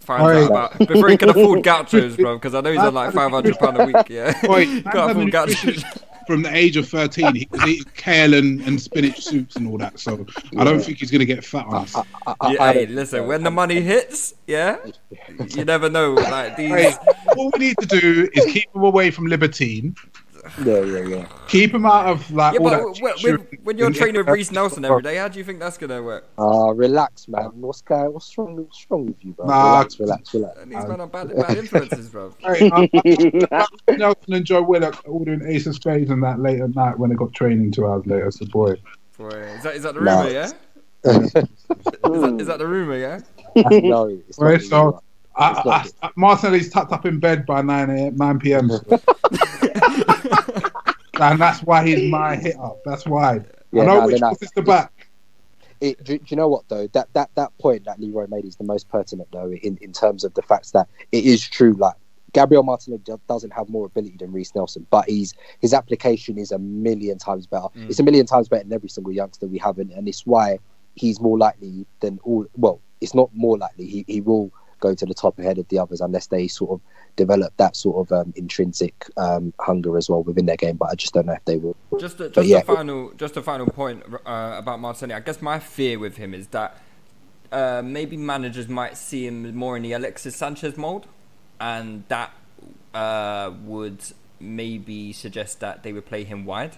finds out about before he can afford gauchos, bro. Because I know he's on like five hundred pound a week. Yeah, Oi, can't afford gauchos. Nutrition from the age of 13, he was eating kale and, and spinach soups and all that. So I don't think he's going to get fat on us. Yeah, hey, listen, when the money hits, yeah, you never know. Like these, Hey, all we need to do is keep him away from Libertine. Yeah, yeah, yeah. Keep him out of like yeah, all but that. when, when you're training with Reiss Nelson every day, how do you think that's gonna work? Ah, relax, man. What's going? What's wrong? What's wrong with you, bro? Nah. relax, relax, relax. These men are bad, bad influences, bro. Hey, Nelson and Joe Willock all doing Ace of Spades and that late at night when they got training two hours later. So boy, Boy, is that is that the Nah. rumor? Yeah. Is that, is that the rumor? Yeah. no, it's not. Right, so- right. I, I, I, Martinelli's tucked up in bed by nine a.m. nine p.m. and that's why he's my hit up. That's why. Yeah, I know nah, which they're one not- is the back. It, do, do, you know what though? That that that point that Leroy made is the most pertinent though, in, in terms of the facts that it is true. Like Gabriel Martinelli doesn't have more ability than Reiss Nelson, but he's his application is a million times better. Mm. It's a million times better than every single youngster we have, and, and it's why he's more likely than all. Well, it's not more likely. He he will go to the top ahead of the others unless they sort of develop that sort of um, intrinsic um, hunger as well within their game. But I just don't know if they will. Just a, just yeah. a final just a final point uh, about Martinelli. I guess my fear with him is that uh, maybe managers might see him more in the Alexis Sanchez mold, and that uh, would maybe suggest that they would play him wide.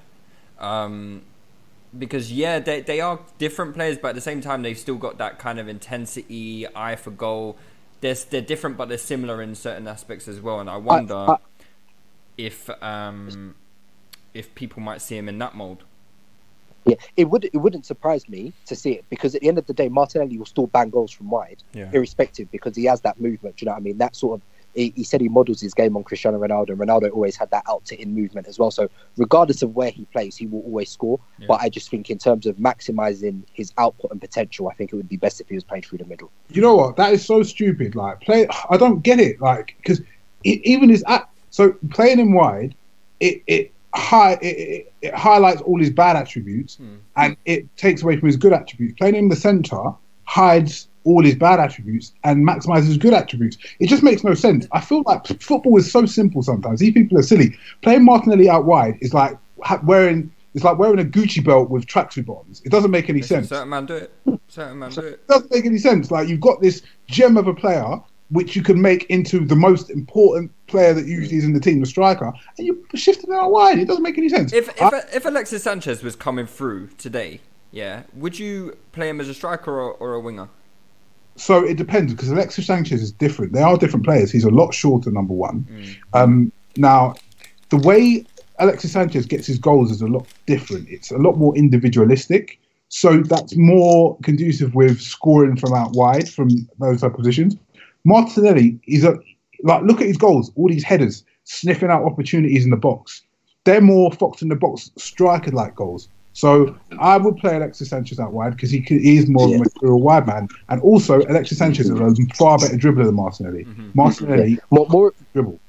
Um, because yeah, they they are different players, but at the same time they've still got that kind of intensity, eye for goal. They're they're different, but they're similar in certain aspects as well. And I wonder I, I, if um if people might see him in that mold. Yeah, it would it wouldn't surprise me to see it because at the end of the day, Martinelli will still bang goals from wide, yeah. irrespective, because he has that movement. Do you know what I mean? That sort of he, he, said he models his game on Cristiano Ronaldo, and Ronaldo always had that out to in movement as well. So regardless of where he plays, he will always score. Yeah. But I just think in terms of maximizing his output and potential, I think it would be best if he was playing through the middle. You know what? That is so stupid. Like play, I don't get it. Like because even his so playing him wide, it it high it, it, it highlights all his bad attributes hmm. and it takes away from his good attributes. Playing him in the center hides all his bad attributes and maximizes his good attributes. It just makes no sense. I feel like football is so simple sometimes. These people are silly. Playing Martinelli out wide is like wearing it's like wearing a Gucci belt with tracksuit bottoms. It doesn't make any sense. Certain man do it. Certain man do it. It doesn't make any sense. Like you've got this gem of a player which you can make into the most important player that usually is in the team, the striker, and you're shifting it out wide. It doesn't make any sense. If if, I, if Alexis Sanchez was coming through today, yeah, would you play him as a striker or, or a winger? So it depends because Alexis Sanchez is different. They are different players. He's a lot shorter, number one. Mm. Um, now, the way Alexis Sanchez gets his goals is a lot different. It's a lot more individualistic. So that's more conducive with scoring from out wide from those type of positions. Martinelli is a like look at his goals, all these headers, sniffing out opportunities in the box. They're more fox in the box striker like goals. So I would play Alexis Sanchez out wide because he, he, is more yeah. of a material wide man, and also Alexis Sanchez is a far better dribbler than Martinelli. Mm-hmm. Martinelli yeah. more, more dribble.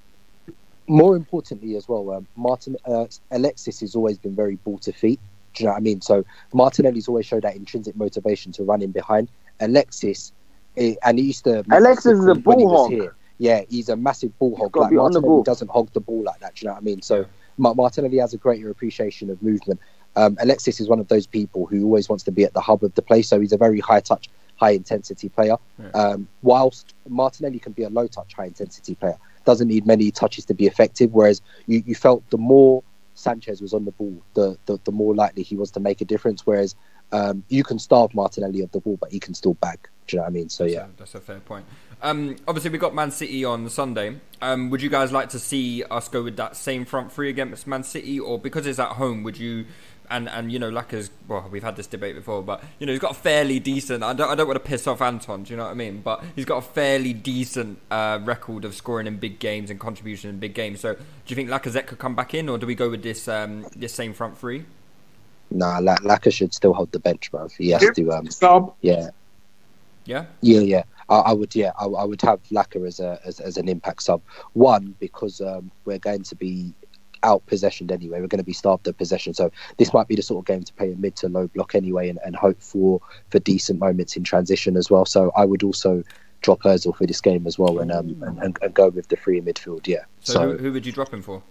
More importantly, as well, um, Martin uh, Alexis has always been very ball to feet. Do you know what I mean? So Martinelli's always showed that intrinsic motivation to run in behind. Alexis, eh, and he used to. Alexis is a ball hog. Here. Yeah, he's a massive ball hog. Like Martinelli doesn't hog the ball like that. Do you know what I mean? So Martinelli has a greater appreciation of movement. Um, Alexis is one of those people who always wants to be at the hub of the play, so he's a very high touch, high intensity player. Yeah. Um, whilst Martinelli can be a low touch, high intensity player, doesn't need many touches to be effective. Whereas you, you felt the more Sanchez was on the ball, the, the, the more likely he was to make a difference. Whereas um, you can starve Martinelli of the ball, but he can still bag. Do you know what I mean? So yeah, that's a, that's a fair point. Um, obviously, we got Man City on Sunday. Um, would you guys like to see us go with that same front three against Man City, or because it's at home, would you and and you know Laka's well we've had this debate before but you know he's got a fairly decent I don't, I don't want to piss off Anton do you know what I mean? But he's got a fairly decent uh, record of scoring in big games and contribution in big games. So do you think Lacazette could come back in or do we go with this um, this same front three? Nah Laka should still hold the bench bro he has to um, Stop. yeah. Yeah? Yeah yeah. I, I would yeah I, I, would have Laka as a as, as an impact sub. One because um, we're going to be out possessioned anyway. We're going to be starved of possession. So this might be the sort of game to play a mid to low block anyway and, and hope for for decent moments in transition as well. So I would also drop Ozil for this game as well and um and, and, go with the free in midfield. Yeah. So, so who, who, would you drop him for?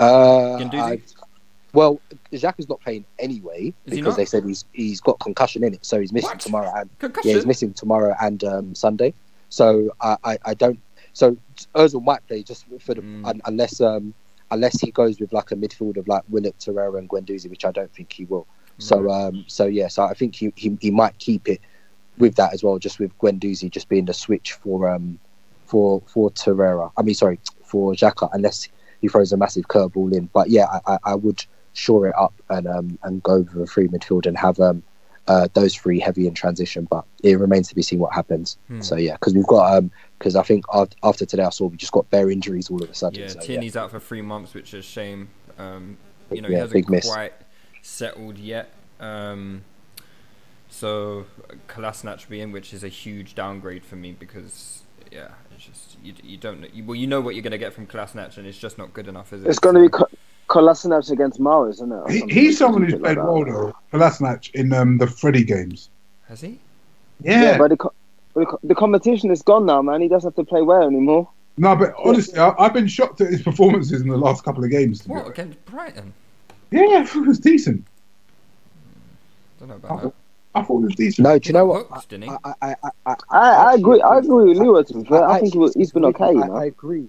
Uh, I, well, Xhaka's not playing anyway Is because they said he's he's got concussion in it, so he's missing what? tomorrow and concussion? yeah, he's missing tomorrow and um, Sunday. So I, I, I don't. So Ozil might play just for the mm. un, unless um unless he goes with like a midfield of like Willock, Torreira, and Guendouzi, which I don't think he will. Mm. So, um, so yeah, so I think he, he he might keep it with that as well, just with Guendouzi just being the switch for um for for Torreira. I mean, sorry, for Xhaka, unless he throws a massive curveball in. But yeah, I, I, I would shore it up and um and go with a free midfield and have um uh, those three heavy in transition. But it remains to be seen what happens. Hmm. So yeah, because we've got um because I think after today I saw we just got bare injuries all of a sudden. Yeah, so, Tierney's yeah. out for three months, which is a shame. Um, you know, yeah, he hasn't quite settled yet. Um, So Kolasinac being, which is a huge downgrade for me because yeah, it's just you, you don't know, you, well you know what you're going to get from Kolasinac and it's just not good enough, is it? It's going to be Co- Kolasinac against Mahrez, isn't it? or He, he's someone who's stupid like played that. well though. Kolasinac in um, the Freddie games. Has he? Yeah. but the, co- the, the competition is gone now, man. He doesn't have to play well anymore. No, but honestly, I, I've been shocked at his performances in the last couple of games. to be What against Brighton? Yeah, I it was decent. Don't know I about thought, I thought it was decent. No, do you know what? Hooked, didn't? I, I, I, I, I, I agree. I agree with Lewis. To be I, think he was. He's been disagree. okay. You I, know? I agree.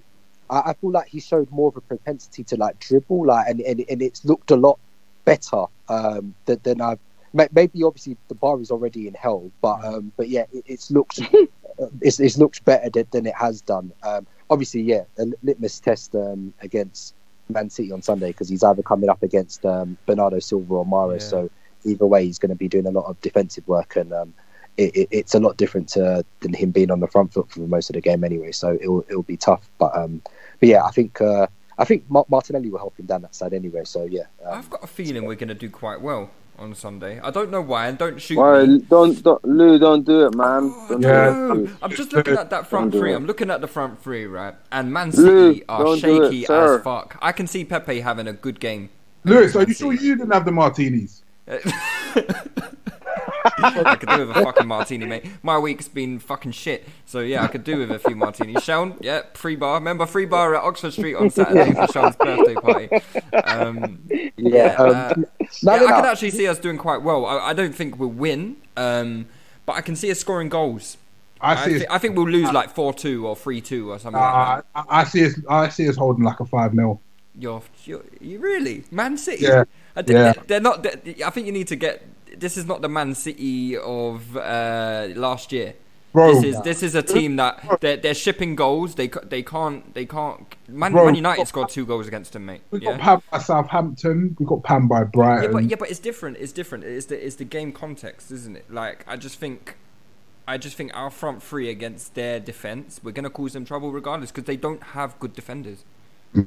I, I feel like he showed more of a propensity to like dribble, like, and and, and it's looked a lot better um, than, than I've. Maybe obviously the bar is already in hell, but um, but yeah, it, it's looked it's, it's looked better than, than it has done. Um, obviously, yeah, a litmus test um, against Man City on Sunday because he's either coming up against um, Bernardo Silva or Mahrez. Yeah. So either way, he's going to be doing a lot of defensive work, and um, it, it, it's a lot different to, than him being on the front foot for most of the game anyway. So it'll it'll be tough. But um, but yeah, I think uh, I think Martinelli will help him down that side anyway. So yeah, um, I've got a feeling we're going to do quite well on Sunday. I don't know why, and don't shoot Why, me. don't, don't, Lou, don't do it, man. Don't Yeah. do it. No, I'm just looking at that front Don't three. I'm looking at the front three, right? And Man Lou, City are don't it, shaky as fuck. I can see Pepe having a good game. Lewis, are you sure you didn't have the martinis? I could do with a fucking martini, mate. My week's been fucking shit. So yeah, I could do with a few martinis. Seun, yeah, free bar. Remember free bar at Oxford Street on Saturday for Seun's birthday party. Um, yeah. Um, uh, no, yeah, I no. can actually see us doing quite well. I, I don't think we'll win, um, but I can see us scoring goals. I I, see. us, I think we'll lose like four two or three two or something uh, like that. I, I see us. I see us holding like a five 0 You're, you're, you really Man City? Yeah. I did- Yeah. They're not. they I think you need to get. This is not the Man City of uh, last year. Bro. This is this is a team that they're, they're shipping goals. They they can't they can't. Man, Bro. Man United scored two goals against them, mate. We Yeah. got Pam by Southampton. We got Pam by Yeah, Brighton. but yeah, but it's different. It's different. It's the it's the game context, isn't it? Like I just think, I just think our front three against their defense, we're gonna cause them trouble regardless because they don't have good defenders.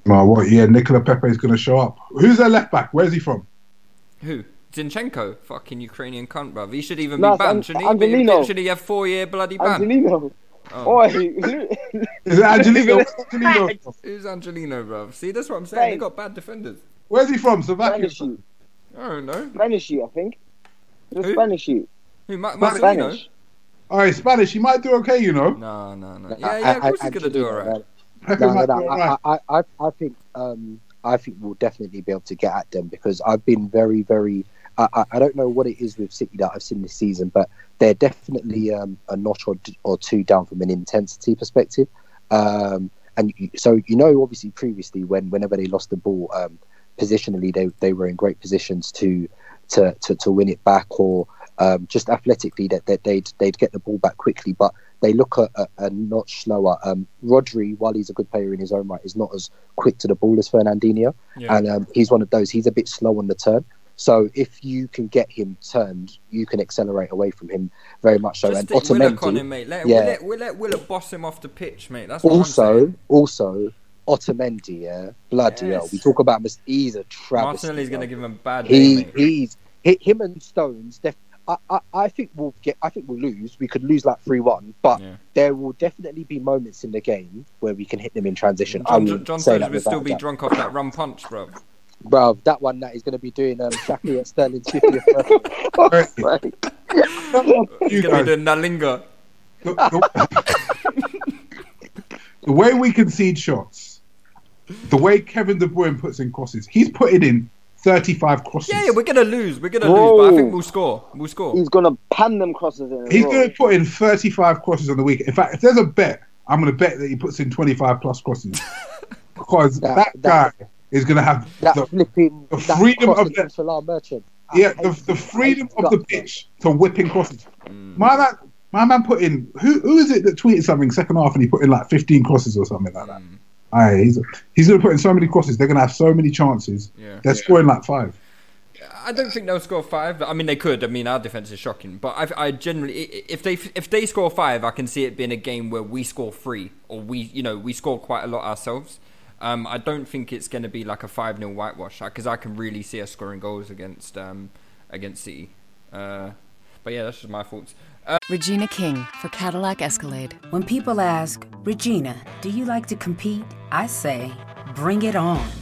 No, what? Yeah, Nicola Pepe is going to show up. Who's their left back? Where's he from? Who? Zinchenko, fucking Ukrainian cunt, bruv. He should even No, be banned, An- shouldn't he? Be- Angelino. Should he have four year bloody ban? Angelino. Oh. Oi, Is it Angelino? Angelino? Who's Angelino, bruv? See, that's what I'm saying. They Mate. got bad defenders. Where's he from? Slovakia. Spanish you. I don't know. Spanish I think. It's Who? Spanish you. Who? Ma- Spanish. Marcelino? Spanish. All right, Spanish. He might do okay, you know. No, no, no. I- Yeah, yeah. Of I- course he's gonna do alright. Pepe No, no, no. I, I, I, I think, um, I think we'll definitely be able to get at them because I've been very, very. I, I- don't know what it is with City that I've seen this season, but they're definitely um, a notch or, or two down from an intensity perspective. Um, and you, so you know, obviously, previously when whenever they lost the ball, um, positionally they they were in great positions to to to, to win it back or um, just athletically that, that they'd they'd get the ball back quickly, but they look a, a, a notch slower. Um, Rodri, while he's a good player in his own right, is not as quick to the ball as Fernandinho, Yeah. and um, he's one of those. He's a bit slow on the turn. So if you can get him turned, you can accelerate away from him very much. So Just and stick Willock on him, mate. Let, yeah. we'll let, we'll let boss him off the pitch, mate. That's what I'm also also Otamendi, yeah, bloody hell. We talk about mis- he's a travesty. Martinelli's going to give him a bad day, he mate. he's hi- him and Stones. Def- I, I I think we'll get. I think we'll lose. We could lose like three one, but Yeah. there will definitely be moments in the game where we can hit them in transition. I John, will John Stones will still be doubt. drunk off that rum punch, bro. Bro, that one that he's going to be doing um, Shaqiri at Sterling's 50th birthday. Right. He's You going to be guys, doing Nalinga. the, the- the way we concede shots, the way Kevin De Bruyne puts in crosses, he's putting in 35 crosses. Yeah, yeah, we're going to lose. We're going to lose, but I think we'll score. We'll score. He's gonna pan them crosses in. He's going to put in 35 crosses on the week. In fact, if there's a bet, I'm going to bet that he puts in 25 plus crosses. because That- that, that- guy is going to have That the, flipping the that freedom of the Salah Merchant. I yeah, the, the freedom of the guts, pitch to whipping crosses. Mm. My man, my man put in who who is it that tweeted something second half and he put in like 15 crosses or something like that. Mm. Aye, he's he's going to put in so many crosses. They're going to have so many chances. Yeah. They're scoring like five. I don't think they'll score five. I mean, they could. I mean, our defense is shocking. But I, I generally, if they if they score five, I can see it being a game where we score three, or we, you know, we score quite a lot ourselves. Um, I don't think it's going to be like a five 0 whitewash because I can really see us scoring goals against um, against City. Uh, but yeah, that's just my thoughts. Regina King for Cadillac Escalade. When people ask, Regina, do you like to compete? I say, bring it on.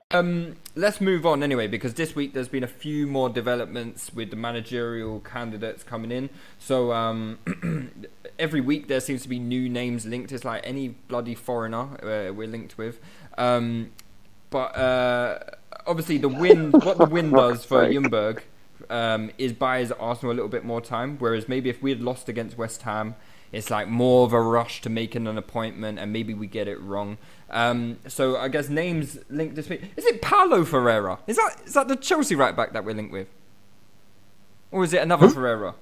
Um, let's move on anyway, because this week there's been a few more developments with the managerial candidates coming in. So um, every week there seems to be new names linked. It's like any bloody foreigner uh, we're linked with. Um, but uh, obviously the win, what the win does for Ljungberg um, is buys Arsenal a little bit more time. Whereas maybe if we had lost against West Ham, it's like more of a rush to making an appointment, and maybe we get it wrong. Um, so I guess names linked this week. Is it Paulo Ferreira? Is that is that the Chelsea right back that we're linked with, or is it another Ferreira?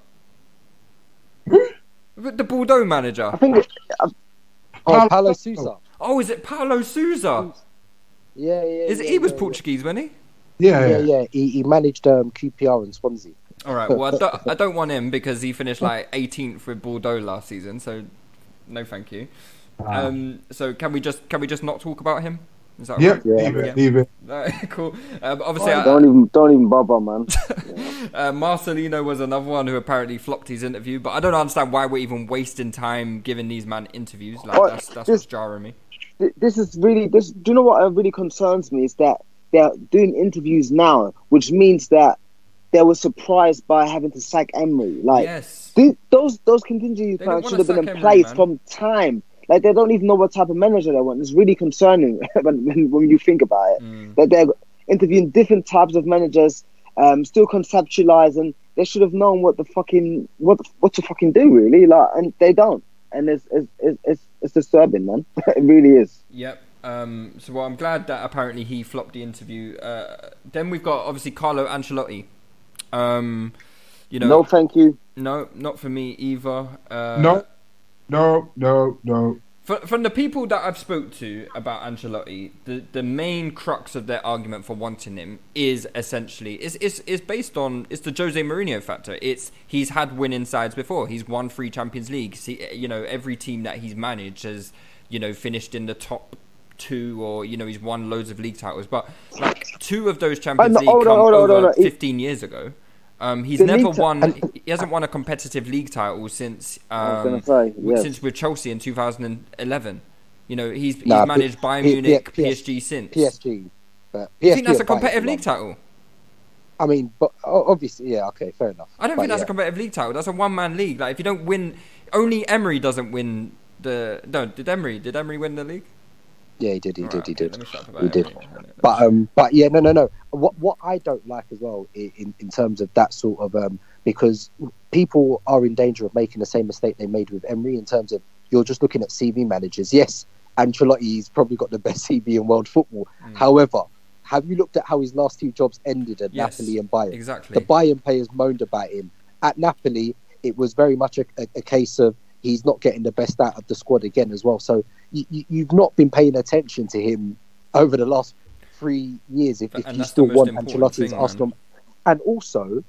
the Bordeaux manager. I think. It, uh, oh, Paulo Sousa. Oh, is it Paulo Sousa? Yeah, yeah. Is it, yeah, he was yeah, Portuguese, wasn't he? Yeah, yeah, yeah. He, he managed um, QPR and Swansea. All right. Well, I don't, I don't want him because he finished like 18th with Bordeaux last season. So, no, thank you. Um, so can we just can we just not talk about him? Is that Yep, right? leave it, leave it. Alright, cool. Um, obviously, Oh, I- don't even don't even bother, man. uh, Marcelino was another one who apparently flopped his interview, but I don't understand why we're even wasting time giving these man interviews. Like Oh, that's that's this- what's jarring me. This is really this. Do you know what uh, really concerns me is that they're doing interviews now, which means that they were surprised by having to sack Emery. Like yes. th- those those contingency They plans should have been in sack place Emery, from time. Like they don't even know what type of manager they want. It's really concerning when, when, when you think about it. Mm. That they're interviewing different types of managers, um, still conceptualizing. They should have known what the fucking what what to fucking do really. Like, and they don't. And it's it's it's it's, it's disturbing, man. it really is. Yep. Um, so well, I'm glad that apparently he flopped the interview. Uh, then we've got obviously Carlo Ancelotti. Um, you know, No, thank you. no, not for me either. Uh, no, no, no, no. From, from the people that I've spoke to about Ancelotti, the, the main crux of their argument for wanting him is essentially is is is based on it's the Jose Mourinho factor. It's he's had winning sides before. He's won three Champions Leagues. He, you know, every team that he's managed has you know finished in the top two or you know he's won loads of league titles. But like two of those Champions League come hold on, hold over. Fifteen years ago. Um, he's The never won. and- He hasn't won a competitive league title since um, say, yes. since with Chelsea in 2011. You know, he's he's Nah, P- managed Bayern P- Munich, P- PSG since. PSG. But You think that's a competitive league title? I mean, but obviously, yeah, okay, fair enough. I don't But think that's yeah. a competitive league title. That's a one man league. Like if you don't win, only Emery doesn't win the. No, did Emery? Did Emery win the league? Yeah, he did. He did. He did. Me shut up He did. But um, but yeah, no, no, no. What what I don't like as well in in terms of that sort of um, because people are in danger of making the same mistake they made with Emery in terms of you're just looking at CV managers. Yes, Ancelotti's probably got the best CV in world football. However, have you looked at how his last two jobs ended at Yes, Napoli and Bayern? exactly. The Bayern players moaned about him. At Napoli, it was very much a, a, a case of he's not getting the best out of the squad again as well. So you, you've not been paying attention to him over the last three years. If, if you still want Ancelotti's thing, man. Arsenal, and also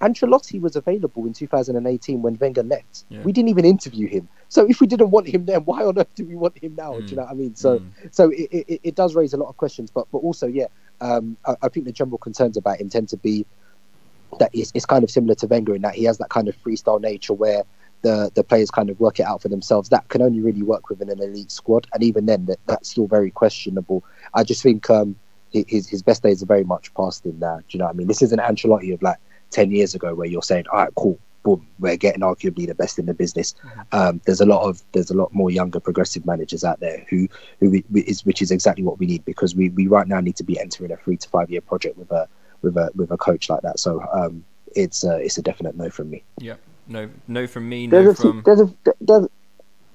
Ancelotti was available in 2018 when Wenger left. Yeah. We didn't even interview him. So if we didn't want him then, why on earth do we want him now? Do Mm. you know what I mean? So so it, it, it does raise a lot of questions. But but also yeah, um, I, I think the general concerns about him tend to be that it's, it's kind of similar to Wenger in that he has that kind of freestyle nature where the the players kind of work it out for themselves. That can only really work within an elite squad, and even then, that, that's still very questionable. I just think um, his his best days are very much past him now. Do you know what I mean? This isn't Ancelotti of like ten years ago where you're saying, "All right, cool." Boom, we're getting arguably the best in the business. Um, there's a lot of there's a lot more younger progressive managers out there who who is which is exactly what we need because we, we right now need to be entering a three to five year project with a with a with a coach like that. So um, it's a, it's a definite no from me. Yeah. No, no from me. There's No a few, there's a there's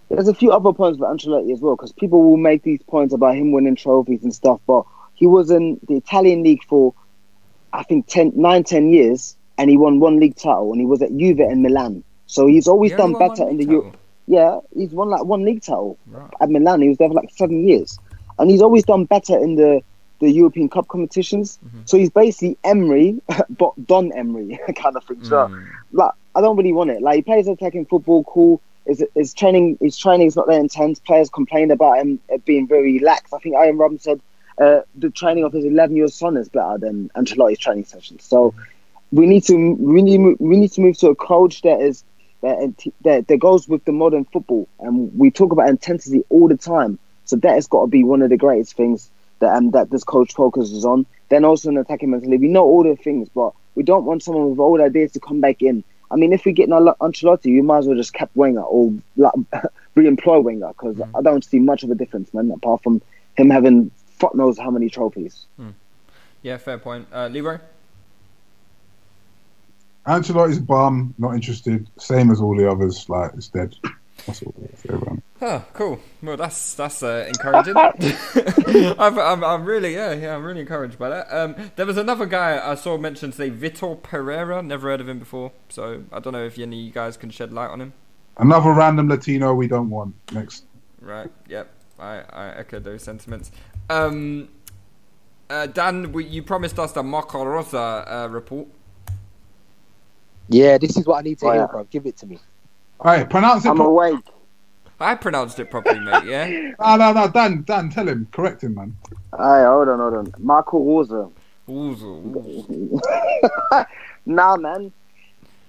there's a few other points with Ancelotti as well because people will make these points about him winning trophies and stuff, but he was in the Italian league for I think 10, 9, 10 years, and he won one league title, and he was at Juve and Milan. So he's always He done better in the Eu- yeah. He's won like one league title Right. at Milan. He was there for like seven years, and he's always done better in the the European Cup competitions. Mm-hmm. So he's basically Emery, but Don Emery kind of thing. So, Mm. like, I don't really want it. Like, he plays attacking football, cool. His, his training, his training is not that intense. Players complained about him uh, being very lax. I think Arjen Robben said uh, the training of his 11 year old son is better than Ancelotti's training sessions. So we need to we need we need to move to a coach that is that that, that goes with the modern football. And we talk about intensity all the time. So that has got to be one of the greatest things that um, that this coach focuses on. Then also an attacking mentality. We know all the things, but we don't want someone with old ideas to come back in. I mean, if we get an Ancelotti, you might as well just keep Wenger or like, re-employ Wenger because I don't see much of a difference, man. Apart from him having fuck knows how many trophies. Yeah, fair point. Uh, Leroy. Ancelotti's bum, not interested. Same as all the others. Like it's dead. That's all I say. Oh, cool. Well, that's that's uh, encouraging. I'm, I'm, I'm really yeah yeah I'm really encouraged by that. Um, there was another guy I saw mentioned today, Vitor Pereira. Never heard of him before, so I don't know if any of you guys can shed light on him. Another random Latino we don't want. Next. Right. Yep. I, I echo those sentiments. Um, uh, Dan, we, you promised us the Marco Rose uh, report. Yeah, this is what I need to Oh, hear, yeah. bro. Give it to me. All right, pronounce it. I'm pro- awake. I pronounced it properly, mate. Yeah. no, no, no, Dan, Dan, tell him, correct him, man. Hey, hold on, hold on. Marco Rose. Ooh, nah, man.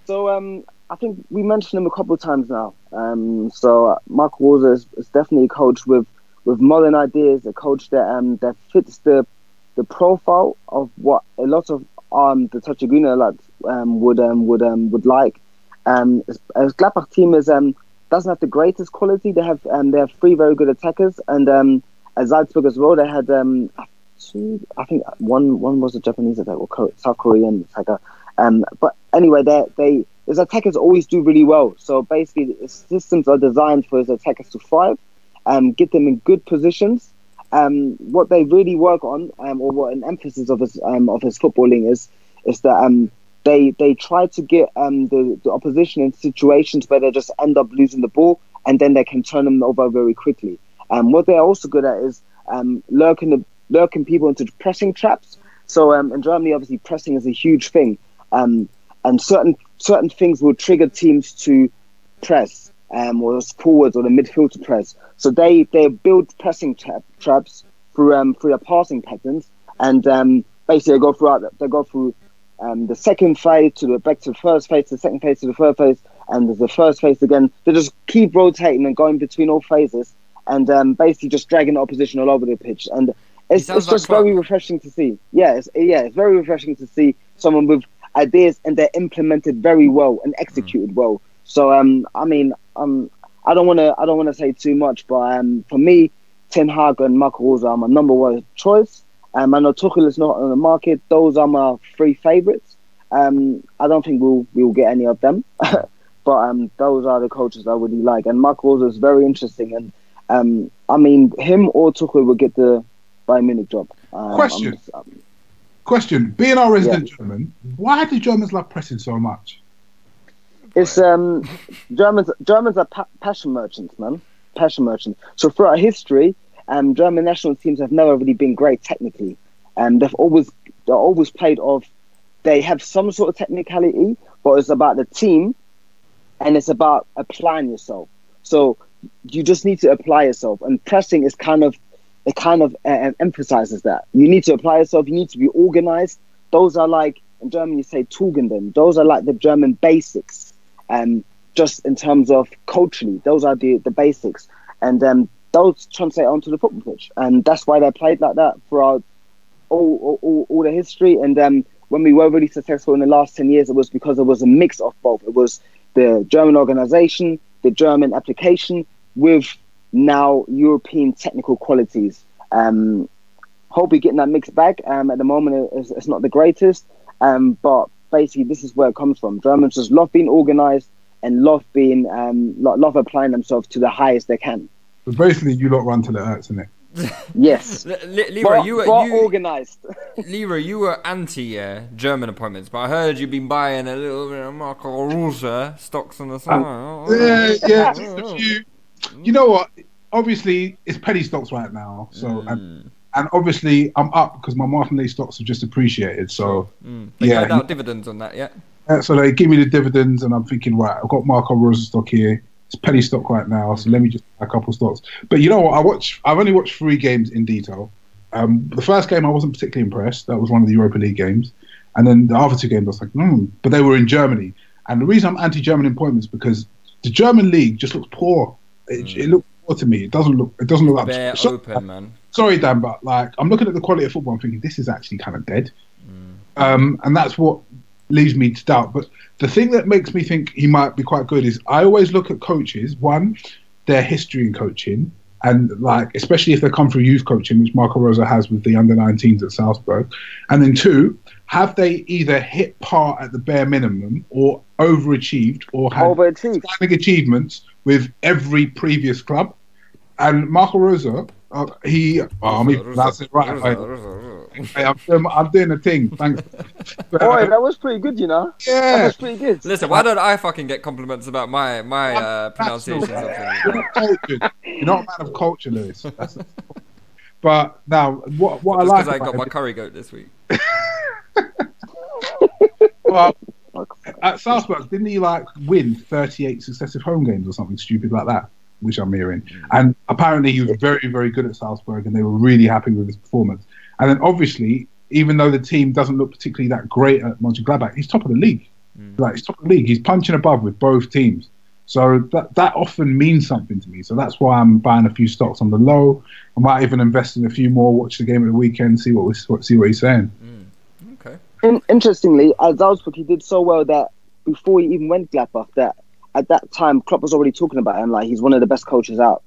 So um, I think we mentioned him a couple of times now. Um, so uh, Marco Rose is, is definitely a coach with, with modern ideas, a coach that um that fits the the profile of what a lot of um the Touchy Gooner lads um would um would um would like. Um, as, as Gladbach team is um doesn't have the greatest quality. They have um they have three very good attackers, and um at Salzburg as well they had um two. I think one one was a Japanese attacker or South Korean attacker. Um, but anyway, they they his attackers always do really well. So basically, systems are designed for his attackers to thrive, um, get them in good positions. Um, what they really work on, um, or what an emphasis of his um, of his footballing is, is that um, they they try to get um, the, the opposition in situations where they just end up losing the ball, and then they can turn them over very quickly. Um, what they're also good at is um, lurking the lurking people into pressing traps. So um, in Germany, obviously, pressing is a huge thing, um, and certain certain things will trigger teams to press, um, or forwards or the midfield to press. So they they build pressing tra- traps through um, through their passing patterns, and basically they go throughout. They go through um, the second phase to the back to the first phase, to the second phase to the third phase, and there's the first phase again. They just keep rotating and going between all phases, and um, basically just dragging the opposition all over the pitch. And it's, sounds it's like just very refreshing to see. Yeah, it's, yeah, it's very refreshing to see someone with ideas and they're implemented very well and executed well. So um, I mean, um, I don't want to I don't want to say too much, but um, for me, Ten Hag and Marco Rose are my number one choice. Um, I know Tuchel is not on the market; those are my three favourites. Um, I don't think we'll we'll get any of them, but um, those are the coaches I really like. And Marco Rose is very interesting, and um, I mean, him or Tuchel will get the Bayern Munich job. Um, Question. I'm- Question: Being our resident German, why do Germans love pressing so much? It's um Germans. Germans are pa- passion merchants, man. Passion merchants. So throughout history, um, German national teams have never really been great technically, and they've always they're always played off. They have some sort of technicality, but it's about the team, and it's about applying yourself. So you just need to apply yourself, and pressing is kind of it kind of uh, emphasizes that you need to apply yourself. You need to be organized. Those are like in German you say Tugenden. Those are like the German basics um, just in terms of culturally, those are the, the basics. And um, those translate onto the football pitch. And that's why they played like that for all, all, all, all the history. And um, when we were really successful in the last 10 years, it was because it was a mix of both. It was the German organization, the German application, with now European technical qualities. Um, hope we're getting that mixed bag. Um, at the moment, it's, it's not the greatest, um, but basically, this is where it comes from. Germans just love being organized and love being um, love applying themselves to the highest they can. So basically, you lot run to it hurts, isn't it? Yes, Le- Le- Leroy, but, you were you, organized. Leroy, you were anti uh, German appointments, but I heard you've been buying a little bit of Marco Rose stocks on the side. Yeah, yeah, just a. You know what? obviously it's penny stocks right now. So and, and obviously I'm up because my Martin Martinelli stocks have just appreciated. So Mm. They yeah, out dividends on that, yeah. Uh, so they give me the dividends, and I'm thinking, right, I've got Marco Rose stock here. It's penny stock right now, so let me just buy a couple stocks. But you know what? I watch. I've only watched three games in detail. Um, the first game I wasn't particularly impressed. That was one of the Europa League games, and then the other two games I was like, hmm. But they were in Germany, and the reason I'm anti-German employment is because the German league just looks poor. It, it looks poor to me. It doesn't look. It doesn't look up. Bare so- open, man. sorry, Dan, but like I'm looking at the quality of football, I'm thinking this is actually kind of dead, um, and that's what leaves me to doubt. But the thing that makes me think he might be quite good is I always look at coaches. One, their history in coaching, and like especially if they come through youth coaching, which Marco Rose has with the under 19s at Salzburg, and then two, have they either hit par at the bare minimum or overachieved or had Overachieved. outstanding achievements with every previous club? And Marco Rose, uh, he, oh, I mean, that's it, right. I, Hey, I'm, doing, I'm doing a thing. Thanks. Boy, that was pretty good, you know. Yeah. that was pretty good. Listen, why don't I fucking get compliments about my my uh, pronunciation? of things? cultured. You're not a man of culture, Lewis. That's but now, what what Just I like because I got my him- curry goat this week. well, at Salzburg, didn't he like win 38 successive home games or something stupid like that? Which I'm hearing. And apparently, he was very, very good at Salzburg, and they were really happy with his performance. And then, obviously, even though the team doesn't look particularly that great at Mönchengladbach, he's top of the league. Mm. Like he's top of the league. He's punching above with both teams. So that that often means something to me. So that's why I'm buying a few stocks on the low. I might even invest in a few more. Watch the game at the weekend. See what we see what he's saying. Mm. In, interestingly, at Salzburg, he did so well that before he even went Gladbach, that at that time Klopp was already talking about him like he's one of the best coaches out.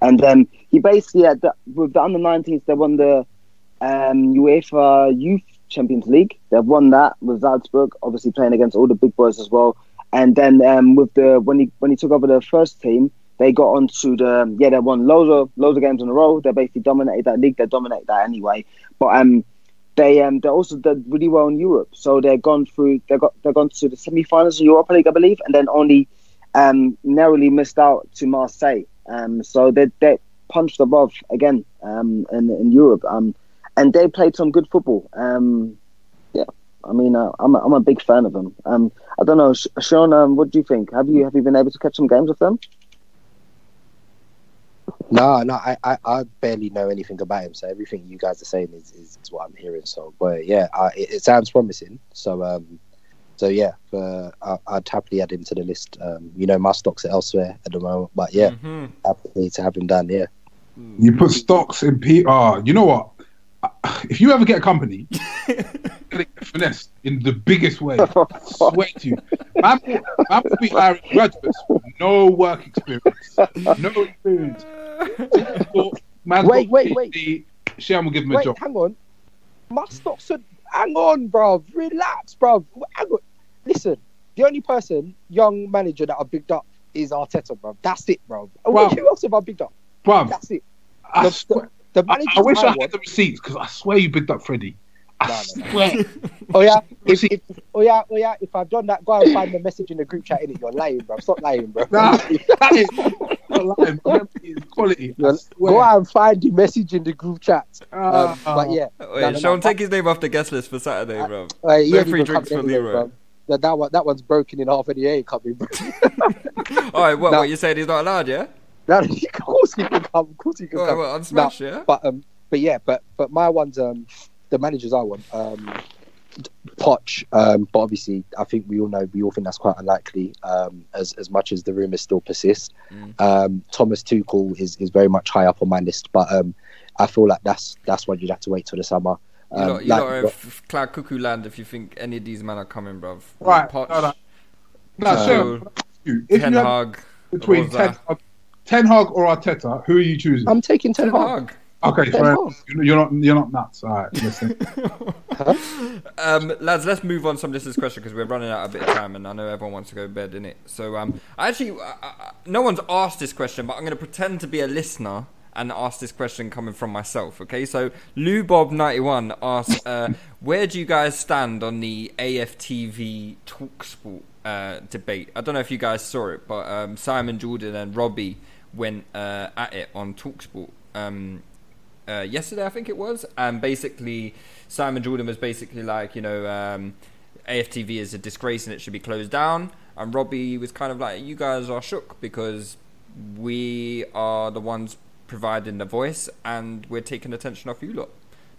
And then he basically had the, with the under 19s, they won the um, UEFA Youth Champions League. They've won that with Salzburg, obviously playing against all the big boys as well. And then um, with the when he when he took over the first team, they got onto the yeah they won loads of loads of games in a row. They basically dominated that league. They dominated that anyway. But um, they um they also did really well in Europe. So they've gone through they got they're gone to the semi-finals in Europa League, I believe, and then only um narrowly missed out to Marseille. Um, so they they punched above again um in in Europe. Um, and they played some good football. Um, yeah, I mean uh, I'm a, I'm a big fan of them. Um, I don't know, Seun. Um, what do you think? Have you have you been able to catch some games with them? No, no, I, I, I barely know anything about him. So everything you guys are saying is, is, is what I'm hearing. So, but yeah, I, it, it sounds promising. So, um, so yeah, uh, I, I'd happily add him to the list. Um, you know, my stocks are elsewhere at the moment, but yeah, Mhm. happy to have him down. Yeah, You put stocks in P. Oh, you know what? If you ever get a company, get it finessed in the biggest way. Oh, I swear to you, man, will- man will be hiring graduates with no work experience, no experience. Man's Wait, got wait, PhD, Shem will give him a job. hang on, my stocks are. Hang on, bro. Relax, bro. Hang on. Listen, the only person, young manager that I picked up is Arteta, bro. That's it, bro. Wow. Who else have I picked up? Bruv, That's it. I, The- swear, The I, I wish I want- had the receipts because I swear you picked up Freddie. I swear. Oh yeah, if, if, oh yeah, oh yeah. If I've done that, go and find the message in the group chat. In it, you're lying, bro. Stop lying, bro. Nah, that is not lying. My quality. I You're- swear. go out and find the message in the group chat. Um, Ah. but yeah, Wait, no, no, Seun, no, take his name off the guest list for Saturday, bro. uh, he no free drinks for Leroy. bro. That, that one, that one's broken in half, and he ain't coming, bro. All right, what? No. What you saying? He's not allowed, yeah? No, of course he can come. Of course he can Well, come. well, on Smash, yeah? But um, but yeah, but but my one's um, the managers I want um, Poch. Um, but obviously, I think we all know we all think that's quite unlikely. Um, as as much as the rumors still persist. Mm. Um, Thomas Tuchel is is very much high up on my list, but um, I feel like that's that's one you'd have to wait till the summer. You Um, lot, you like- lot f- cloud cuckoo land if you think any of these men are coming, bruv. Right, Poch, no, no. No, Tuchel, sure. If Ten Hag, between Ten, Hag- Ten Hag or Arteta, who are you choosing? I'm taking Ten Ten Hag. Hag. Okay, Ten fair Hag. You're not you're not nuts. All right, listen. Um, lads, let's move on to some of this question because we're running out a bit of time, and I know everyone wants to go to bed, it. So, um, I actually, I, I, no one's asked this question, but I'm going to pretend to be a listener and ask this question coming from myself. Okay, so Lewbob ninety one asks, uh, where do you guys stand on the AFTV Talksport uh, debate? I don't know if you guys saw it, but um, Simon Jordan and Robbie went uh, at it on Talksport um, uh, yesterday, I think it was, and basically Simon Jordan was basically like, you know, um, AFTV is a disgrace and it should be closed down, and Robbie was kind of like, you guys are shook because we are the ones providing the voice and we're taking attention off you lot.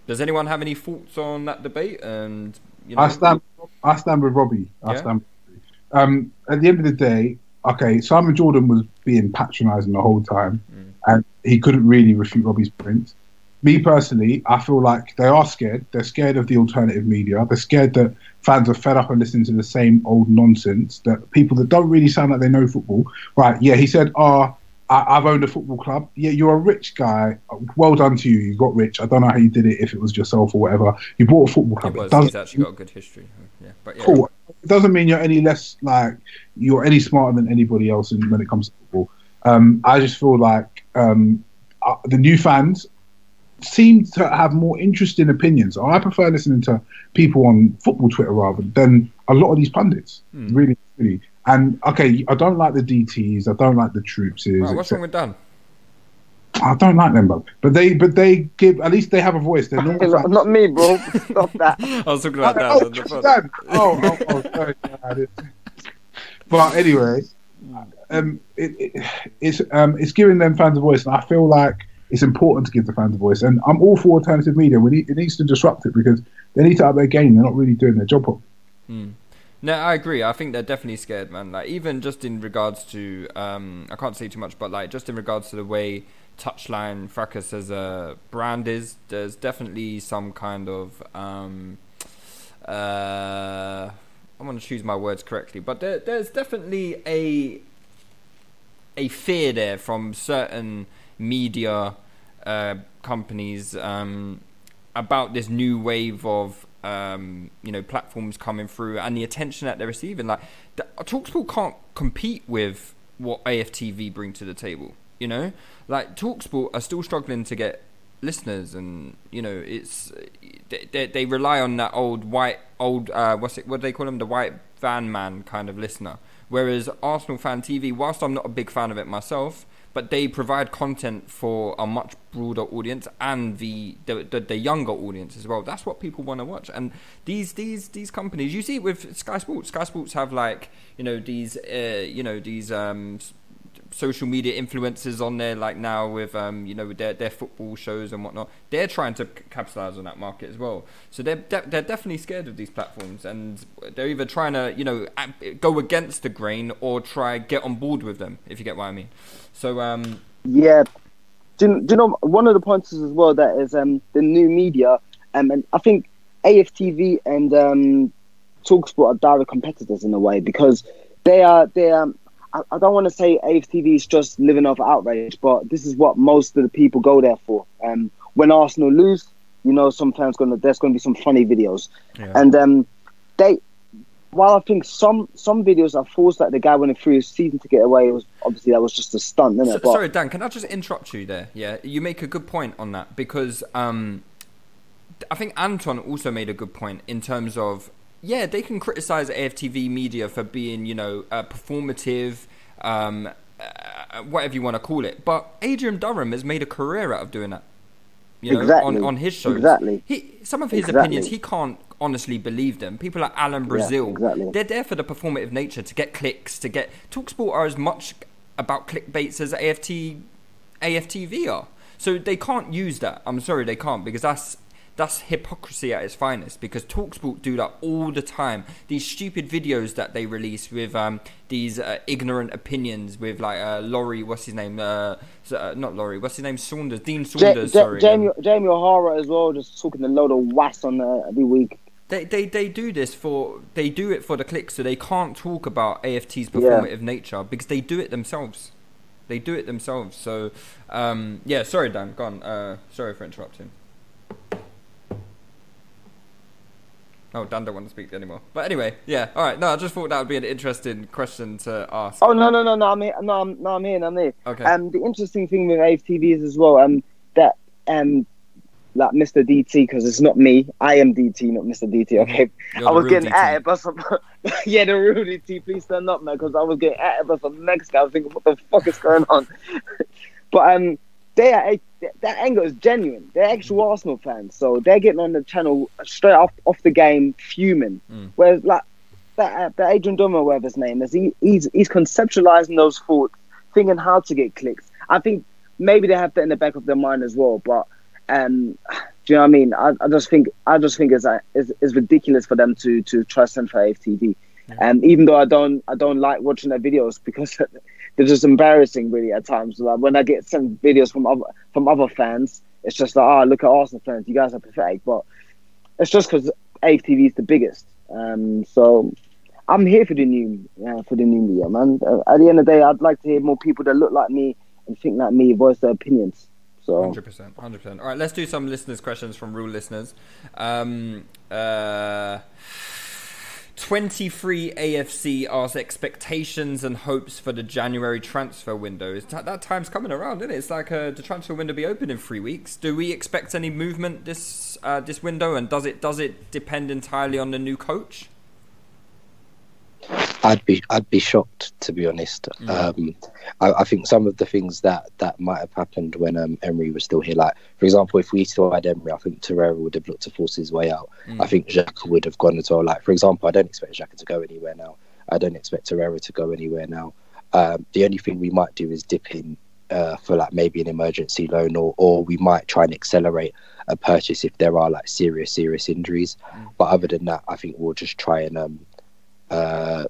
Does anyone have any thoughts on that debate? And you know, I stand. I stand with Robbie. I Yeah? stand. With Robbie. Um, at the end of the day, okay, Simon Jordan was being patronising the whole time, and he couldn't really refute Robbie's points. Me personally, I feel like they are scared. They're scared of the alternative media. They're scared that fans are fed up and listening to the same old nonsense. That people that don't really sound like they know football. Right? Yeah, he said, "Ah, I, I've owned a football club. Yeah, you're a rich guy. Well done to you. You got rich. I don't know how you did it. If it was yourself or whatever, you bought a football club. It was. doesn't- He's actually got a good history. Yeah, but yeah. cool. It doesn't mean you're any less like you're any smarter than anybody else in, when it comes to football. Um, I just feel like um, uh, the new fans seem to have more interesting opinions. I prefer listening to people on football Twitter rather than a lot of these pundits. Hmm. Really, really. And okay, I don't like the DTs. I don't like the troops. Right, what's wrong with Dan? I don't like them, but but they but they give at least they have a voice. They're not, Not, not me, bro. Stop that. I was talking about Dan. oh, on the. Dan. oh, oh, oh, sorry. I But anyway, um, it, it, it's um, it's giving them fans a voice, and I feel like it's important to give the fans a voice. And I'm all for alternative media. We need, it needs to disrupt it because they need to up their game. They're not really doing their job properly. Hmm. No, I agree. I think they're definitely scared, man. Like even just in regards to, um, I can't say too much, but like just in regards to the way Touchline Fracas as a brand is, there's definitely some kind of, um, uh, I want to choose my words correctly, but there, there's definitely a a fear there from certain media uh, companies um, about this new wave of um, you know platforms coming through and the attention that they're receiving. Like the, Talksport can't compete with what AFTV bring to the table. You know, like Talksport are still struggling to get listeners, and you know it's they, they, rely on that old white old uh, what's it what do they call them? the white van man kind of listener. Whereas Arsenal Fan TV, whilst I'm not a big fan of it myself, but they provide content for a much broader audience and the the, the, the younger audience as well. That's what people want to watch. And these these these companies, you see with Sky Sports. Sky Sports have like you know these uh, you know these um, social media influencers on there like now with um, you know their, their football shows and whatnot they're trying to capitalize on that market as well so they're de- they're definitely scared of these platforms and they're either trying to you know go against the grain or try get on board with them if you get what I mean so um Yeah. Do you, do you know one of the points as well that is um, the new media, um, and I think AFTV and um, Talksport are direct competitors in a way because they are they are. I, I don't want to say AFTV is just living off outrage, but this is what most of the people go there for. Um, when Arsenal lose, you know, some fans gonna there's gonna be some funny videos, Yeah. and um, they. While I think some some videos are false, like the guy went through his season to get away, was obviously that was just a stunt, So- it? But sorry, Dan. Can I just interrupt you there? Yeah, you make a good point on that because um, I think Anton also made a good point in terms of yeah, they can criticize AFTV media for being you know uh, performative, um, uh, whatever you want to call it. But Adrian Durham has made a career out of doing that. You know, Exactly. on, on his shows. Exactly. He, some of his Exactly. opinions, he can't honestly believe them. People like Alan Brazil, exactly. they're there for the performative nature to get clicks, to get. Talksport are as much about clickbaits as AFT, AFTV are. So they can't use that. I'm sorry, they can't because that's that's hypocrisy at its finest. Because Talksport do that all the time. These stupid videos that they release with um, these uh, ignorant opinions with like uh, Laurie, what's his name? Uh, uh, not Laurie, what's his name? Saunders, Dean Saunders. Sorry. Jamie, Jamie O'Hara as well, just talking a load of was on uh, every week. They, they they do this for they do it for the clicks, so they can't talk about AFT's Yeah. performative nature because they do it themselves. They do it themselves. So um, yeah, sorry Dan, gone. Uh, sorry for interrupting. Oh, Dan don't want to speak anymore. But anyway, yeah. All right. No, I just thought that would be an interesting question to ask. Oh no no no no I'm here no I'm no I'm here I'm here. Okay. Um, the interesting thing with AFTV is as well um that um like Mr DT because it's not me I am DT not Mr DT okay You're I was getting DT. at it but some, yeah, the Rudy T, please stand up, man, because I was getting at it on the next guy. I was thinking, what the fuck is going on? but um, they are that anger is genuine. They're actual Arsenal fans, so they're getting on the channel straight off off the game, fuming. Mm. Whereas like that, uh, that Adrian Dummer, whatever his name is, he, he's he's conceptualizing those thoughts, thinking how to get clicks. I think maybe they have that in the back of their mind as well, but. Um, do you know what I mean? I, I just think I just think it's, uh, it's, it's ridiculous for them to to trust them for AFTV. And um, even though I don't I don't like watching their videos because they're just embarrassing really at times. Like when I get sent videos from other from other fans, it's just like, oh, look at Arsenal fans, you guys are pathetic. But it's just because AFTV is the biggest. Um, so I'm here for the new uh, for the new media, man. Uh, at the end of the day, I'd like to hear more people that look like me and think like me voice their opinions. So hundred percent, hundred percent. All right, let's do some listeners' questions from real listeners. Um, uh, 23 AFC asks expectations and hopes for the January transfer window. That, that time's coming around, isn't it? It's like uh, the transfer window be open in three weeks. Do we expect any movement this uh, this window, and does it does it depend entirely on the new coach? I'd be I'd be shocked to be honest. Mm. Um, I, I, think some of the things that, that might have happened when um, Emery was still here, like for example, if we still had Emery, I think Torreira would have looked to force his way out. Mm. I think Xhaka would have gone as well. Like for example, I don't expect Xhaka to go anywhere now. I don't expect Torreira to go anywhere now. Um, the only thing we might do is dip in uh, for like maybe an emergency loan, or or we might try and accelerate a purchase if there are like serious serious injuries. Mm. But other than that, I think we'll just try and um, uh,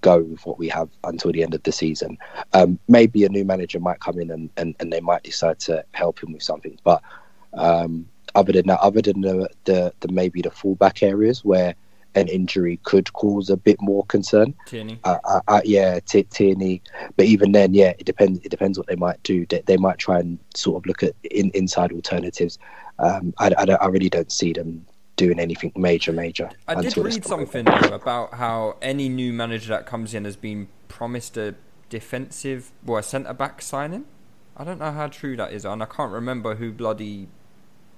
go with what we have until the end of the season. Um, maybe a new manager might come in and, and, and they might decide to help him with something. But um, other than that, other than the, the, the maybe the fullback areas where an injury could cause a bit more concern. Tierney. Uh, uh, uh, yeah, T- Tierney. But even then, yeah, it depends. It depends what they might do. They, they might try and sort of look at in, inside alternatives. Um, I, I, I, really don't see them doing anything major, major. I did read something though, about how any new manager that comes in has been promised a defensive, well, a centre back signing. I don't know how true that is, and I can't remember who bloody.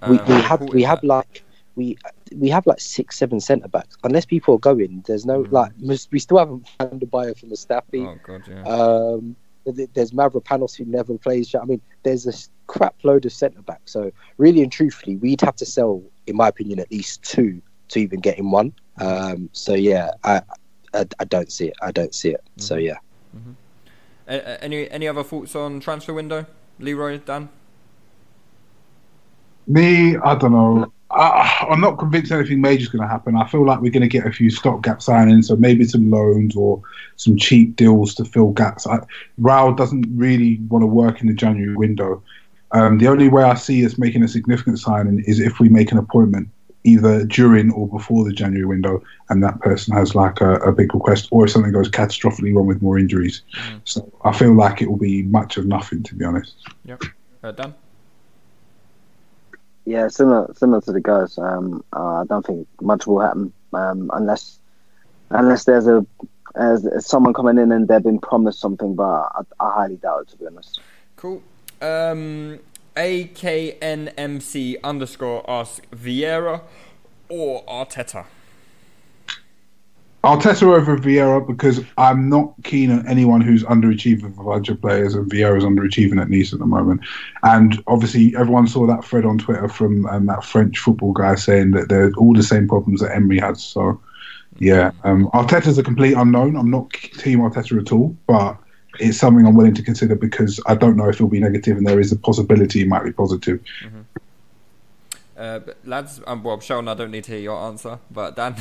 Um, we, we have we that. have like we we have like six seven centre backs. Unless people are going, there's no mm. like we still haven't found a buyer for Mustafi. Oh god, yeah. Um, there's Mavropanos who never plays. I mean, there's a crap load of centre backs. So really and truthfully, we'd have to sell, in my opinion, at least two to even get in one. Um, so yeah, I, I, I don't see it. I don't see it. Mm-hmm. So yeah. Mm-hmm. Uh, any any other thoughts on transfer window, Leroy Dan? Me, I don't know. I, am not convinced anything major is going to happen. I feel like we're going to get a few stopgap signings, so maybe some loans or some cheap deals to fill gaps. I, Raul doesn't really want to work in the January window. Um, the only way I see us making a significant signing is if we make an appointment either during or before the January window, and that person has like a, a big request, or if something goes catastrophically wrong with more injuries. Mm. So I feel like it will be much of nothing, to be honest. Yep. Uh, done. Yeah, similar similar to the guys. Um, uh, I don't think much will happen um, unless unless there's a as, someone coming in and they've been promised something, but I, I highly doubt it. To be honest. Cool. Um, AKNMC underscore ask Vieira or Arteta. Arteta over Vieira because I'm not keen on anyone who's underachieving for of players, and Vieira's underachieving at Nice at the moment. And obviously, everyone saw that thread on Twitter from um, that French football guy saying that they're all the same problems that Emery has. So, yeah, um, Arteta's a complete unknown. I'm not team Arteta at all, but it's something I'm willing to consider because I don't know if it'll be negative, and there is a possibility it might be positive. Mm-hmm. Uh, lads, I'm Bob Sheldon. I don't need to hear your answer, but Dan.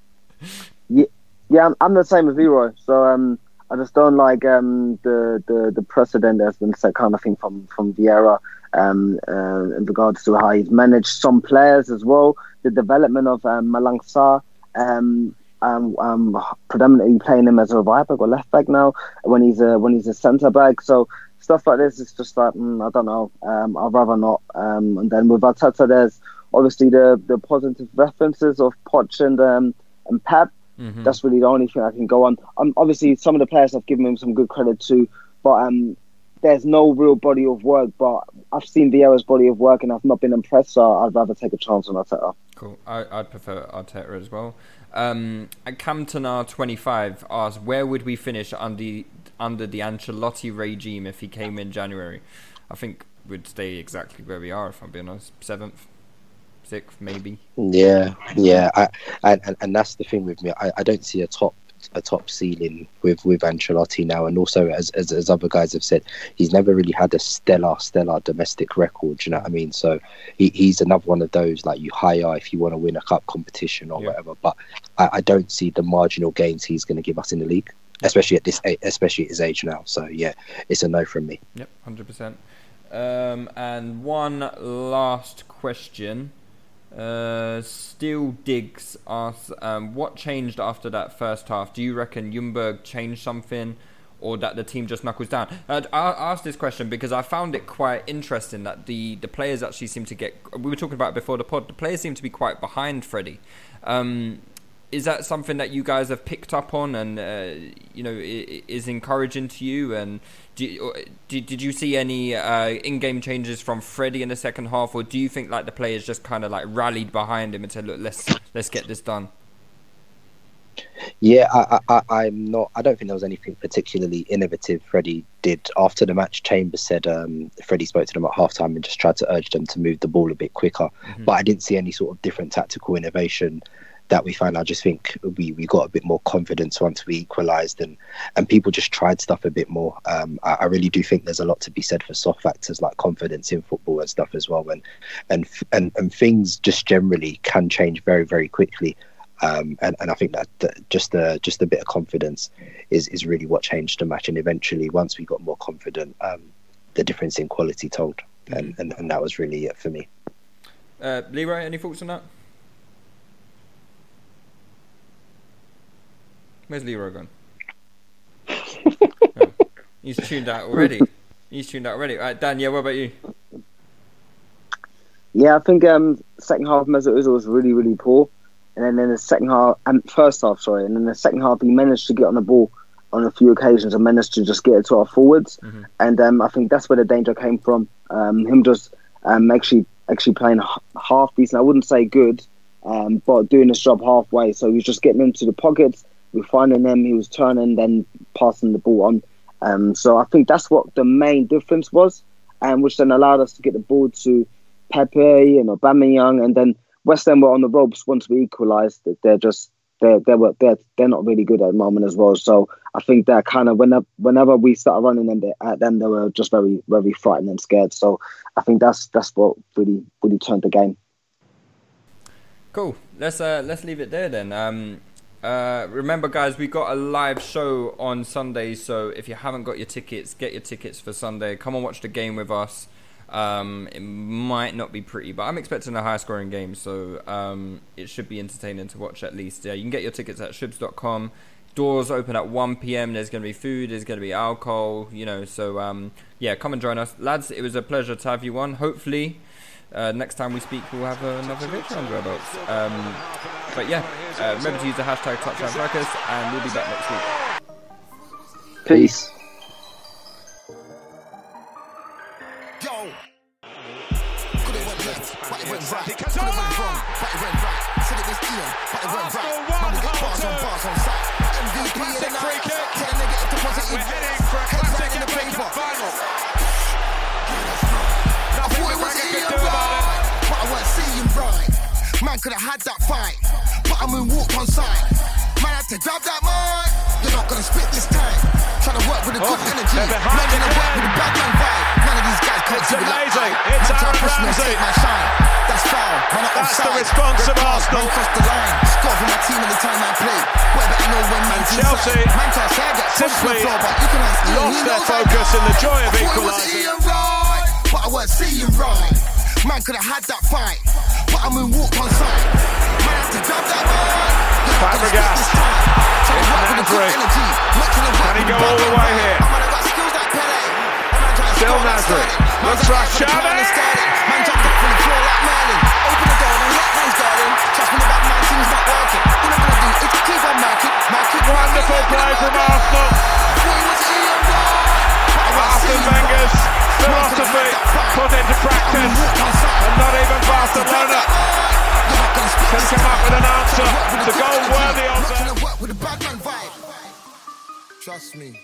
yeah, yeah, I'm, I'm, the same as Leroy. So um, I just don't like um, the, the the precedent that's been set, kind of thing from from Vieira. Um, uh, in regards to how he's managed some players as well, the development of um, Malang Sarr, um, um, um, predominantly playing him as a right back or left back now when he's a when he's a centre back. So stuff like this is just like mm, I don't know. Um, I'd rather not. Um, and then with Arteta, there's obviously the the positive references of Poch and um, and Pep. Mm-hmm. That's really the only thing I can go on. Um, obviously, some of the players I've given him some good credit to, but um, there's no real body of work. But I've seen Vieira's body of work, and I've not been impressed. So I'd rather take a chance on Arteta. Cool. I, I'd prefer Arteta as well. Um, Camtonar25 asked, where would we finish under, under the Ancelotti regime if he came in January? I think we'd stay exactly where we are, if I'm being honest. Seventh, sixth, maybe. Yeah, yeah. I, and, and that's the thing with me. I, I don't see a top a top ceiling with with Ancelotti now, and also as, as as other guys have said, he's never really had a stellar stellar domestic record. You know what I mean? So he, he's another one of those like you hire if you want to win a cup competition or yeah. whatever. But I, I don't see the marginal gains he's going to give us in the league, especially at this especially at his age now. So yeah, it's a no from me. Yep, hundred percent. Um, and one last question. Uh, Steel Diggs asks, um, what changed after that first half? Do you reckon Ljungberg changed something or that the team just knuckles down? Uh, I asked this question because I found it quite interesting that the, the players actually seem to get. We were talking about it before the pod. The players seem to be quite behind Freddie. Um, is that something that you guys have picked up on and uh, you know is encouraging to you and do, did, did you see any uh, in-game changes from Freddie in the second half, or do you think like the players just kind of like rallied behind him and said, "Look, let's let's get this done"? Yeah, I, I, I'm not. I don't think there was anything particularly innovative Freddie did after the match. Chambers said um, Freddie spoke to them at halftime and just tried to urge them to move the ball a bit quicker. Mm-hmm. But I didn't see any sort of different tactical innovation that we found. I just think we, we got a bit more confidence once we equalised and, and people just tried stuff a bit more. Um, I, I, really do think there's a lot to be said for soft factors like confidence in football and stuff as well. And and and, and things just generally can change very very quickly. Um, and, and I think that, that just a just a bit of confidence is, is really what changed the match. And eventually, once we got more confident, um, the difference in quality told, and, mm-hmm. and, and that was really it for me. Uh, Leroy, any thoughts on that? Where's Leroy gone? oh, he's tuned out already. He's tuned out already. All right, Dan, yeah, what about you? Yeah, I think um, second half Mesut Ozil was really, really poor. And then in the second half, and um, first half, sorry, and then the second half, he managed to get on the ball on a few occasions and managed to just get it to our forwards. Mm-hmm. And um, I think that's where the danger came from. Um, him just um, actually actually playing half decent. I wouldn't say good, um, but doing his job halfway. So he was just getting into the pockets, we were finding them. He was turning, then passing the ball on. Um, so I think that's what the main difference was, and which then allowed us to get the ball to Pepe and Aubameyang, and then West Ham were on the ropes once we equalised. They're just they they were they're they're not really good at the moment as well. So I think that kind of whenever whenever we started running them at them, they were just very very frightened and scared. So I think that's that's what really really turned the game. Cool. Let's uh let's leave it there then. Um uh, remember, guys, we got a live show on Sunday, so if you haven't got your tickets, get your tickets for Sunday. Come and watch the game with us. Um, it might not be pretty, but I'm expecting a high scoring game, so um, it should be entertaining to watch at least. Yeah, you can get your tickets at shoobs.com. Doors open at 1 p.m. There's going to be food, there's going to be alcohol, you know, so um, yeah, come and join us. Lads, it was a pleasure to have you on. Hopefully, uh, next time we speak, we'll have another victory under our belts. Um, but yeah, uh, remember to use the hashtag Touchline Fracas, and we'll be back next week. Peace. We're heading Man could have had that fight, but I'm in walk on side. Man had to grab that mic. You're not gonna spit this time. Trying to work with a good oh, energy. Not gonna work with a bad man vibe. None of these guys can't It's amazing. Like it's Aaron Ramsey. My shine. That's foul. Man, That's offside. the response of Arsenal. Cross the line. Score for my team anytime I play. Where better know when man Chelsea man can't say I get simply floor, but you can ask lost their focus in the joy of equalising. Right, but I weren't seeing right. Man could have had that fight in walk on. Might have to grab that Fabregas. Can he go all the way here? Still Nasri. Looks like Xavi. Man jumped up from the floor like Merlin. Open the door and let man's garden. Trust me, the bad man team's not working. All I'm gonna do is keep on marking Wonderful play from Arsenal. Arsene Wenger's philosophy put into practice, and not even Barcelona can come up with an answer to go worthy of that. Trust me.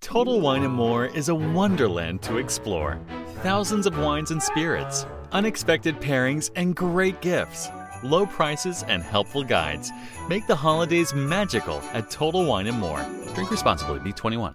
Total Wine and More is a wonderland to explore. Thousands of wines and spirits, unexpected pairings, and great gifts. Low prices and helpful guides make the holidays magical at Total Wine and More. Drink responsibly. Be 21.